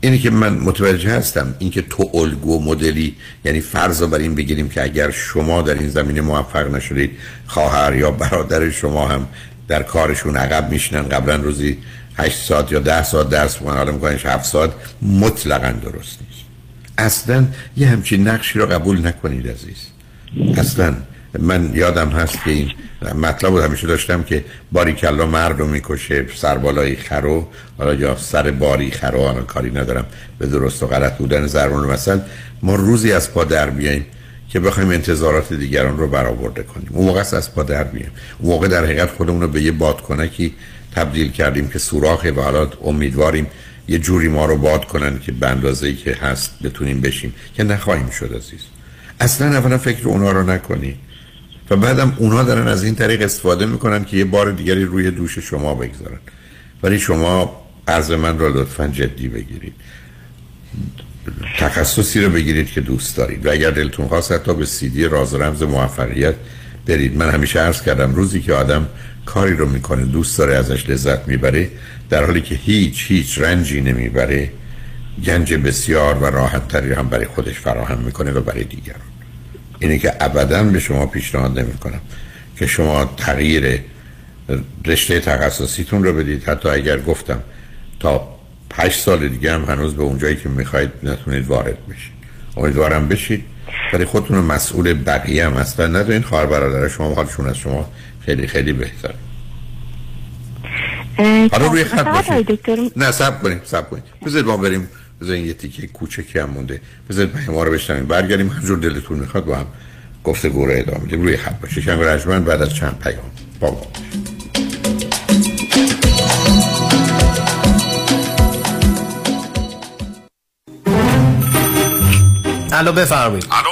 اینی که من متوجه هستم اینکه تو الگو مدلی یعنی فرض رو بر این بگیریم که اگر شما در این زمینه موفق نشدید خواهر یا برادر شما هم در کارشون عقب میشنن قبلا روزی 8 ساعت یا 10 ساعت درس می‌کنن حالا میکننش 7 ساعت مطلقا درست نیست. اصلا یه همچین نقشی رو قبول نکنید عزیز. اصلا من یادم هست که این مطلب رو همیشه داشتم که باری کلا مرد رو می‌کشه سر بالای خرو حالا یا سر باری خرو حالا کاری ندارم به درست و غلط بودن ضربان مثلا. ما روزی از پا در بیاییم که بخوایم انتظارات دیگران رو برآورده کنیم. اون موقع از پا در بیایم اون موقع در حقیقت خودمون رو به یه بادکنکی تبدیل کردیم که سوراخه و حالا امیدواریم یه جوری ما رو باد کنن که به که هست بتونیم بشیم. که نخواهیم شد عزیز. اصلا اولا فکر اونا رو نکنید و بعدم اونا دارن از این طریق استفاده می‌کنن که یه بار دیگری روی دوش شما بگذارن. ولی شما عرض من رو لطفا جدی بگیرید. تخصصی رو بگیرید که دوست دارید. و اگر دلتون خواست حتی به سیدی راز رمز موفقیت برید. من همیشه عرض کردم روزی که آدم کاری رو می‌کنه دوست داره ازش لذت می‌بره در حالی که هیچ هیچ رنجی نمی‌بره گنج بسیار و راحت تری هم برای خودش فراهم می‌کنه و برای دیگران. اینه که ابدا به شما پیشنهاد نمی کنم که شما تغییر رشته تخصصیتون رو بدید. حتی اگر گفتم تا پنج سال دیگه هم هنوز به اونجایی که می‌خواید نتونید وارد بشید. امیدوارم بشید. ولی خودتون مسئول بقیه هم اصلا ندارین خواهر برادر شما حالشون از شما خیلی خیلی بهتر حالا روی خط باشید. نه سب کنیم سب کنیم. بذارید ما بریم بذارین یه تیکه کوچکی هم مونده. بذارید پیام ما رو بشنویم. برگردیم هر دلتون می‌خواد با هم گفتگو رو ادامه بدیم. روی خط باشید شنوندگان ارجمند بعد از چند پیام. با ما الو بفرمایید. الو.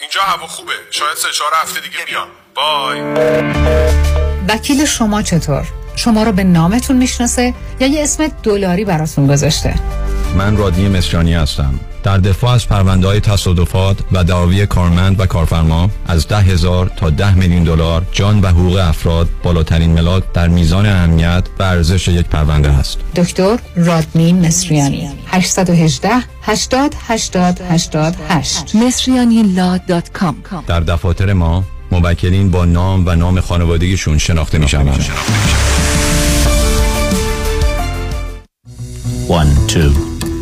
اینجا هوا خوبه شاید سه چهار هفته دیگه بیام بای وکیل شما چطور؟ شما رو به نامتون می‌شناسه یا یه اسم دلاری براتون گذاشته؟ من رادنی مصریانی هستم. در دفاع از پرونده های تصادفات و دعاوی کارمند و کارفرما از ده هزار تا ده میلیون دلار جان و حقوق افراد بالاترین ملاک در میزان اهمیت و ارزش یک پرونده است. دکتر رادمین مصریانی. 818 80 80 88 مصریانی در دفاتر ما موکلین با نام و نام خانوادگیشون شناخته می شوند. one two.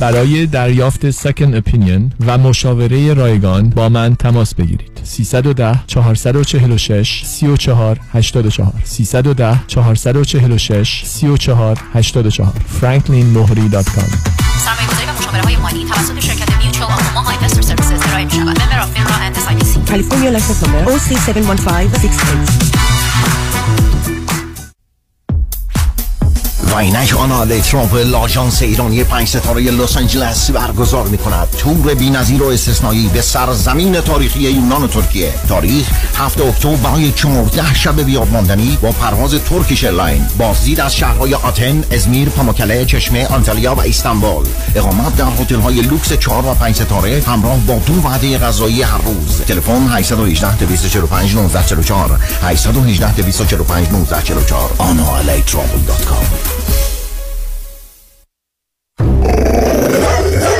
برای دریافت سکن اپینین و مشاوره رایگان با من تماس بگیرید 310 446 34 84 310 446 34 84 franklinmohri.com سرمایه‌گذاری و مشاوره مالی توسط شرکت میوچوال آفاما اینوستر سرویسز ارائه می‌شود. ممبر اف فینرا اند license number OC71568. و اینک آنا تراول آژانس ایرانی پنج ستاره لس آنجلس برگزار می کند تور بی نظیر و استثنایی به سرزمین تاریخی یونان و ترکیه. تاریخ 7 اکتبر برای 14 شب بیاد ماندنی با پرواز Turkish Airline بازدید از شهرهای آتن، ازمیر، پاموکله، چشمه، آنتالیا و استانبول. اقامت در هتل های لوکس 4 و 5 ستاره همراه با دو وعده غذایی هر روز. تلفن 818 245 1944 818 245 1944 anatravel.com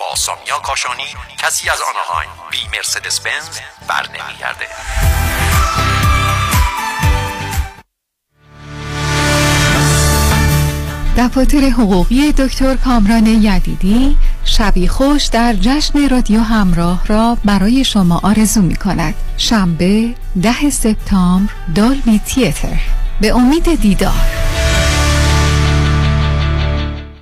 با سامیا کاشانی کسی از آناهایم بی مرسدس بنز بر نمیگرده دفاتر حقوقی دکتر کامران یدیدی شبی خوش در جشن رادیو همراه را برای شما آرزو می کند شنبه ده سپتامبر دالبی تیتر. به امید دیدار.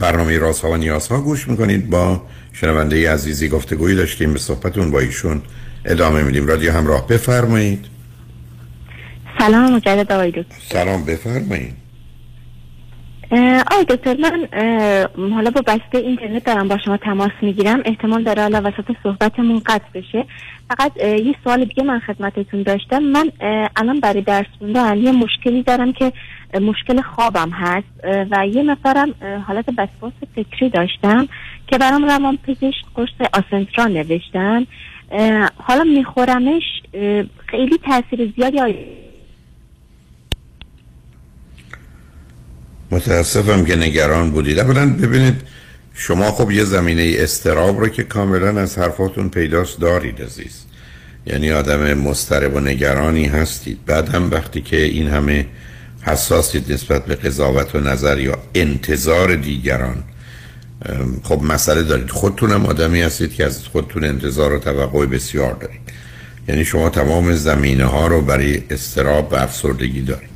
برنامه رازها و نیازها گوش می‌کنید. با شنونده عزیزی گفتگویی داشتیم به صحبتون با ایشون ادامه میدیم. رادیو همراه بفرمایید. سلام مجدد آقای سلام بفرمایید. آقای دکتر من حالا با بسته اینترنت دارم با شما تماس می‌گیرم. احتمال داره حالا وسط صحبتمون قطع بشه. فقط یه سوال دیگه من خدمتتون داشتم. من الان برای درس خوندن یه مشکلی دارم که مشکل خوابم هست. و یه نفرم حالت وسواس فکری داشتم که برام روان پزشک قرص آسنتران نوشتن حالا میخورمش خیلی تاثیر زیادی آی- متاسفم که نگران بودید. اولا ببینید شما خب یه زمینه استراب رو که کاملا از حرفاتون پیداست دارید عزیز. یعنی آدم مضطرب و نگرانی هستید. بعد هم وقتی که این همه حساسید نسبت به قضاوت و نظر یا انتظار دیگران خب مسئله دارید. خودتونم آدمی هستید که از خودتون انتظار و توقع بسیار دارید. یعنی شما تمام زمینه ها رو برای استراب و افسردگی دارید.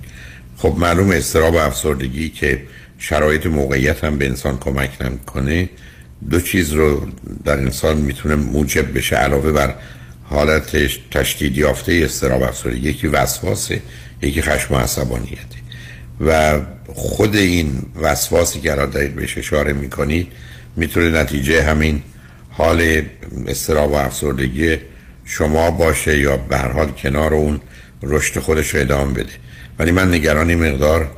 خب معلوم استراب و افسردگی که شرایط موقعیت هم به انسان کمک نمی‌کنه. دو چیز رو در انسان می‌تونه موجب بشه علاوه بر حالت تشدید یافته استراب افسردگی یکی وسواسه یکی خشم و عصبانیته. و خود این وسواسی که الان دارید بهش اشاره می‌کنید می‌تونه نتیجه همین حال استراب و افسردگی شما باشه یا به حال کنار اون رشد خودش رو ادامه بده. ولی من نگرانی مقدار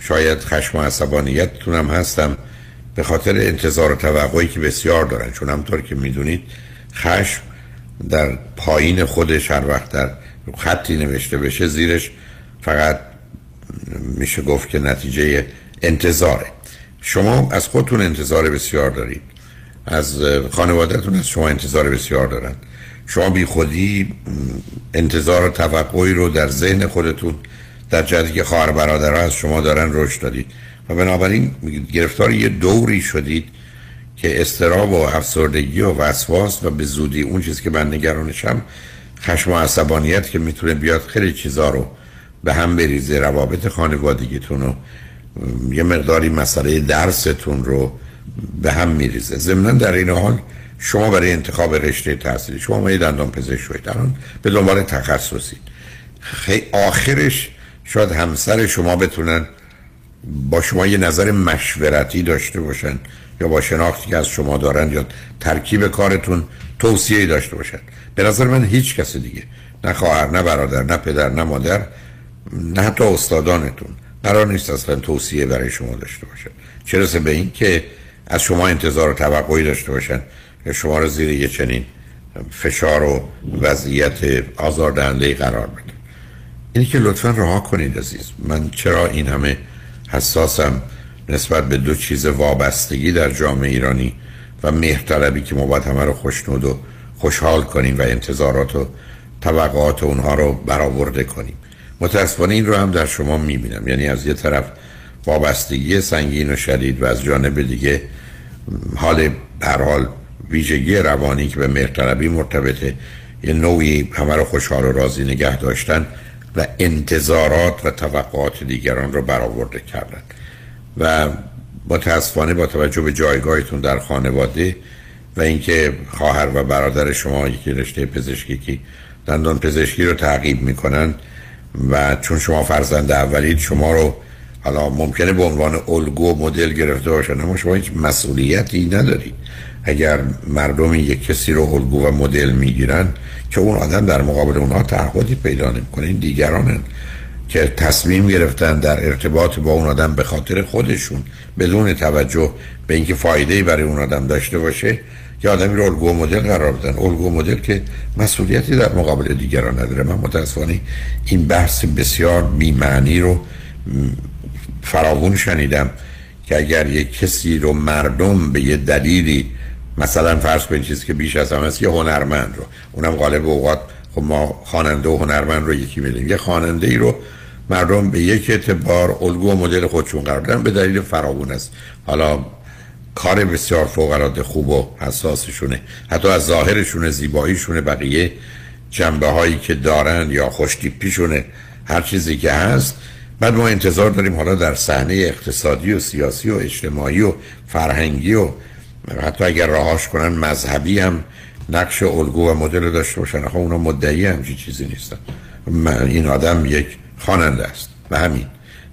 شاید خشم و عصبانیتتونم هستم به خاطر انتظار و توقعی که بسیار دارن. چون همطور که می‌دونید خشم در پایین خودش هر وقت در خطی نوشته بشه زیرش فقط میشه گفت که نتیجه انتظاره. شما از خودتون انتظار بسیار دارید. از خانوادهتون از شما انتظار بسیار دارن. شما بی خودی انتظار و توقعی رو در ذهن خودتون در جهتی که خواهر برادرها از شما دارن رشد دادید. و بنابراین گرفتار یه دوری شدید که استراب و افسردگی و وسواس و به زودی اون چیزی که من نگرانشم خشم و عصبانیت که می‌تونه بیاد خیلی چیزا رو به هم بریزه روابط خانوادگیتون رو یه مقداری مسئله درستون رو به هم میریزه. ضمنا در این حال شما برای انتخاب رشته تحصیلی شما ما یه دندان پزشک شوید الان به دنبال تخصصی خیلی آخرش شاید همسر شما بتونن با شما یه نظر مشورتی داشته باشن یا با شناختی که از شما دارن یا ترکیب کارتون توصیه داشته باشن. به نظر من هیچ کس دیگه نه خواهر نه برادر نه پدر نه مادر نه حتی استادانتون قرار نیست اصلا توصیه برای شما داشته باشن. رسه به این که از شما انتظار و توقعی داشته باشن یا شما رو زیر یه چنین فشار و وضعیت آزاردهنده قرار بدن. اینی که لطفا رها کنید عزیز. من چرا این همه حساسم نسبت به دو چیز وابستگی در جامعه ایرانی و مهرطلبی که ما باید همه رو خوشنود و خوشحال کنیم و انتظارات و توقعات اونها رو برآورده کنیم. متاسفانه این رو هم در شما می‌بینم. یعنی از یه طرف وابستگی سنگین و شدید و از جانب دیگه حال در حال ویژگی روانی که به مهرطلبی مرتبطه یه نوعی همه رو خوشحال و راضی نگه داشتن و انتظارات و توقعات دیگران رو برآورده کردن. و متاسفانه با توجه به جایگاهتون در خانواده و اینکه خواهر و برادر شما یکی رشته پزشکی که دندان پزشکی رو تعقیب می‌کنن و چون شما فرزند اولید شما رو حالا ممکنه به عنوان الگو مدل گرفته باشن اما شما هیچ مسئولیتی ندارید. اگر مردم یک کسی رو الگو و مدل می‌گیرن که اون آدم در مقابل اونها تعهدی پیدا نمی‌کنه این دیگرانن که تصمیم گرفتن در ارتباط با اون آدم به خاطر خودشون بدون توجه به اینکه فایده برای اون آدم داشته باشه که آدمی رو الگو مدل قرار بدن. الگو مدل که مسئولیتی در مقابل دیگران نداره. من متاسفانه این بحث بسیار بیمعنی رو فراوون شنیدم که اگر یک کسی رو مردم به یه دلیلی مثلا فرض کنید چیزی که بیش از همه است یه هنرمند رو. اونم غالب اوقات خب ما خواننده و هنرمند رو یکی میدیم. یه خواننده ای رو مردم به یک اعتبار الگو و مدل خودشون قرار دادن به دلیل فراوون است. حالا کار بسیار فوق العاده خوب و حساسشونه. حتی از ظاهرشونه زیباییشونه بقیه جنبه هایی که دارن یا خوشتیپیشونه هر چیزی که هست. بعد ما انتظار داریم حالا در صحنه اقتصادی و سیاسی و اجتماعی و فرهنگی و حتی اگر راهاش کنن مذهبی هم نقش الگو و مدل داشته باشن. خب اونا مدعی همچین چیزی نیستن. این آدم یک خواننده است. و همین.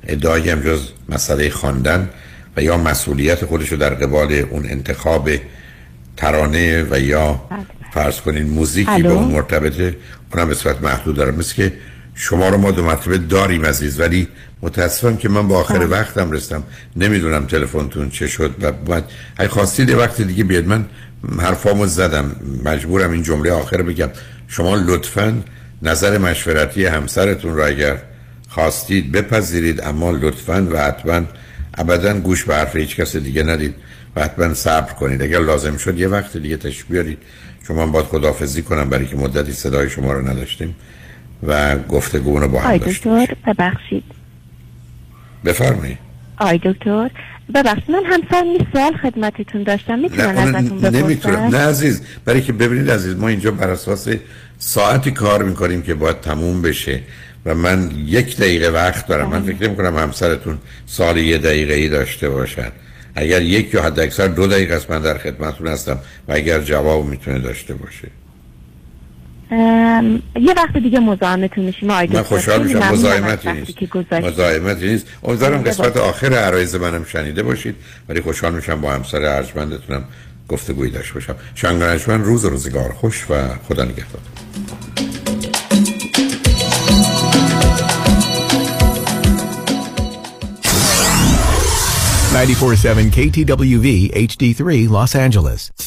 ادعایی هم جز مسئله خواندن و یا مسئولیت خودش رو در قبال اون انتخاب ترانه و یا فرض کنین موزیکی؟ به اون مرتبطه اونم به صورت محدود داره. مثل که شما رو ما دو مرتبه داریم عزیز ولی متاسفم که من با آخر وقتم رسیدم. نمی‌دونم تلفنتون چه شد و بعد. اگه خواستید وقت دیگه بیاد. من حرفامو زدم. مجبورم این جمله آخر بگم. شما لطفا نظر مشورتی همسرتون رو اگر خواستید بپذیرید اما لطفا و حتما ابدا گوش به حرف هیچ کس دیگه ندید و حتما صبر کنید. اگر لازم شد یه وقت دیگه تشریف بیارید. شما من باید خداحافظی کنم برای که مدتی صدای شما رو نداشتیم. و گفتگو رو با هم آی دکتر ببخشید. بفرمایید. آی دکتر ببخشید. من همسرم یه سوال خدمتتون داشتم. می‌تونم ازتون اون نمی‌تونم. نه بپرسم عزیز. برای که ببینید عزیز ما اینجا بر اساس ساعتی کار می‌کنیم که باید تموم بشه و من یک دقیقه وقت دارم. من فکر کنم همسرتون سال یه دقیقه ای داشته باشن. اگر یک یا حد اکثر دو دقیقه است من در خدمتتون هستم و اگر جواب می‌تونه داشته باشه. یه وقت دیگه مزاحمتون میشیم آی من دکتر خوشحال میشم مزاحمتی نیست. مزاحمتی نیست امیدوارم قسمت. آخر عرایز منم شنیده باشید ولی خوشحال میشم با همسر ارجمندتونم گفتگویی داشته باشم شنگانشمن روز و روزگار خوش و خدا نگهدار 947 KTWV HD3 Los Angeles.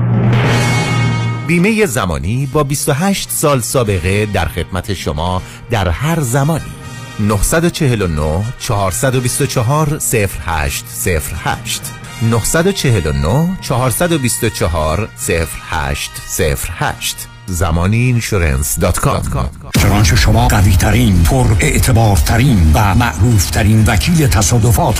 بیمه زمانی با 28 سال سابقه در خدمت شما در هر زمانی. 949 424 0808 949 424 0808 زمانی اینشورنس دات کام چنانچه شما قوی ترین پر اعتبار ترین و معروف ترین وکیل تصادفات را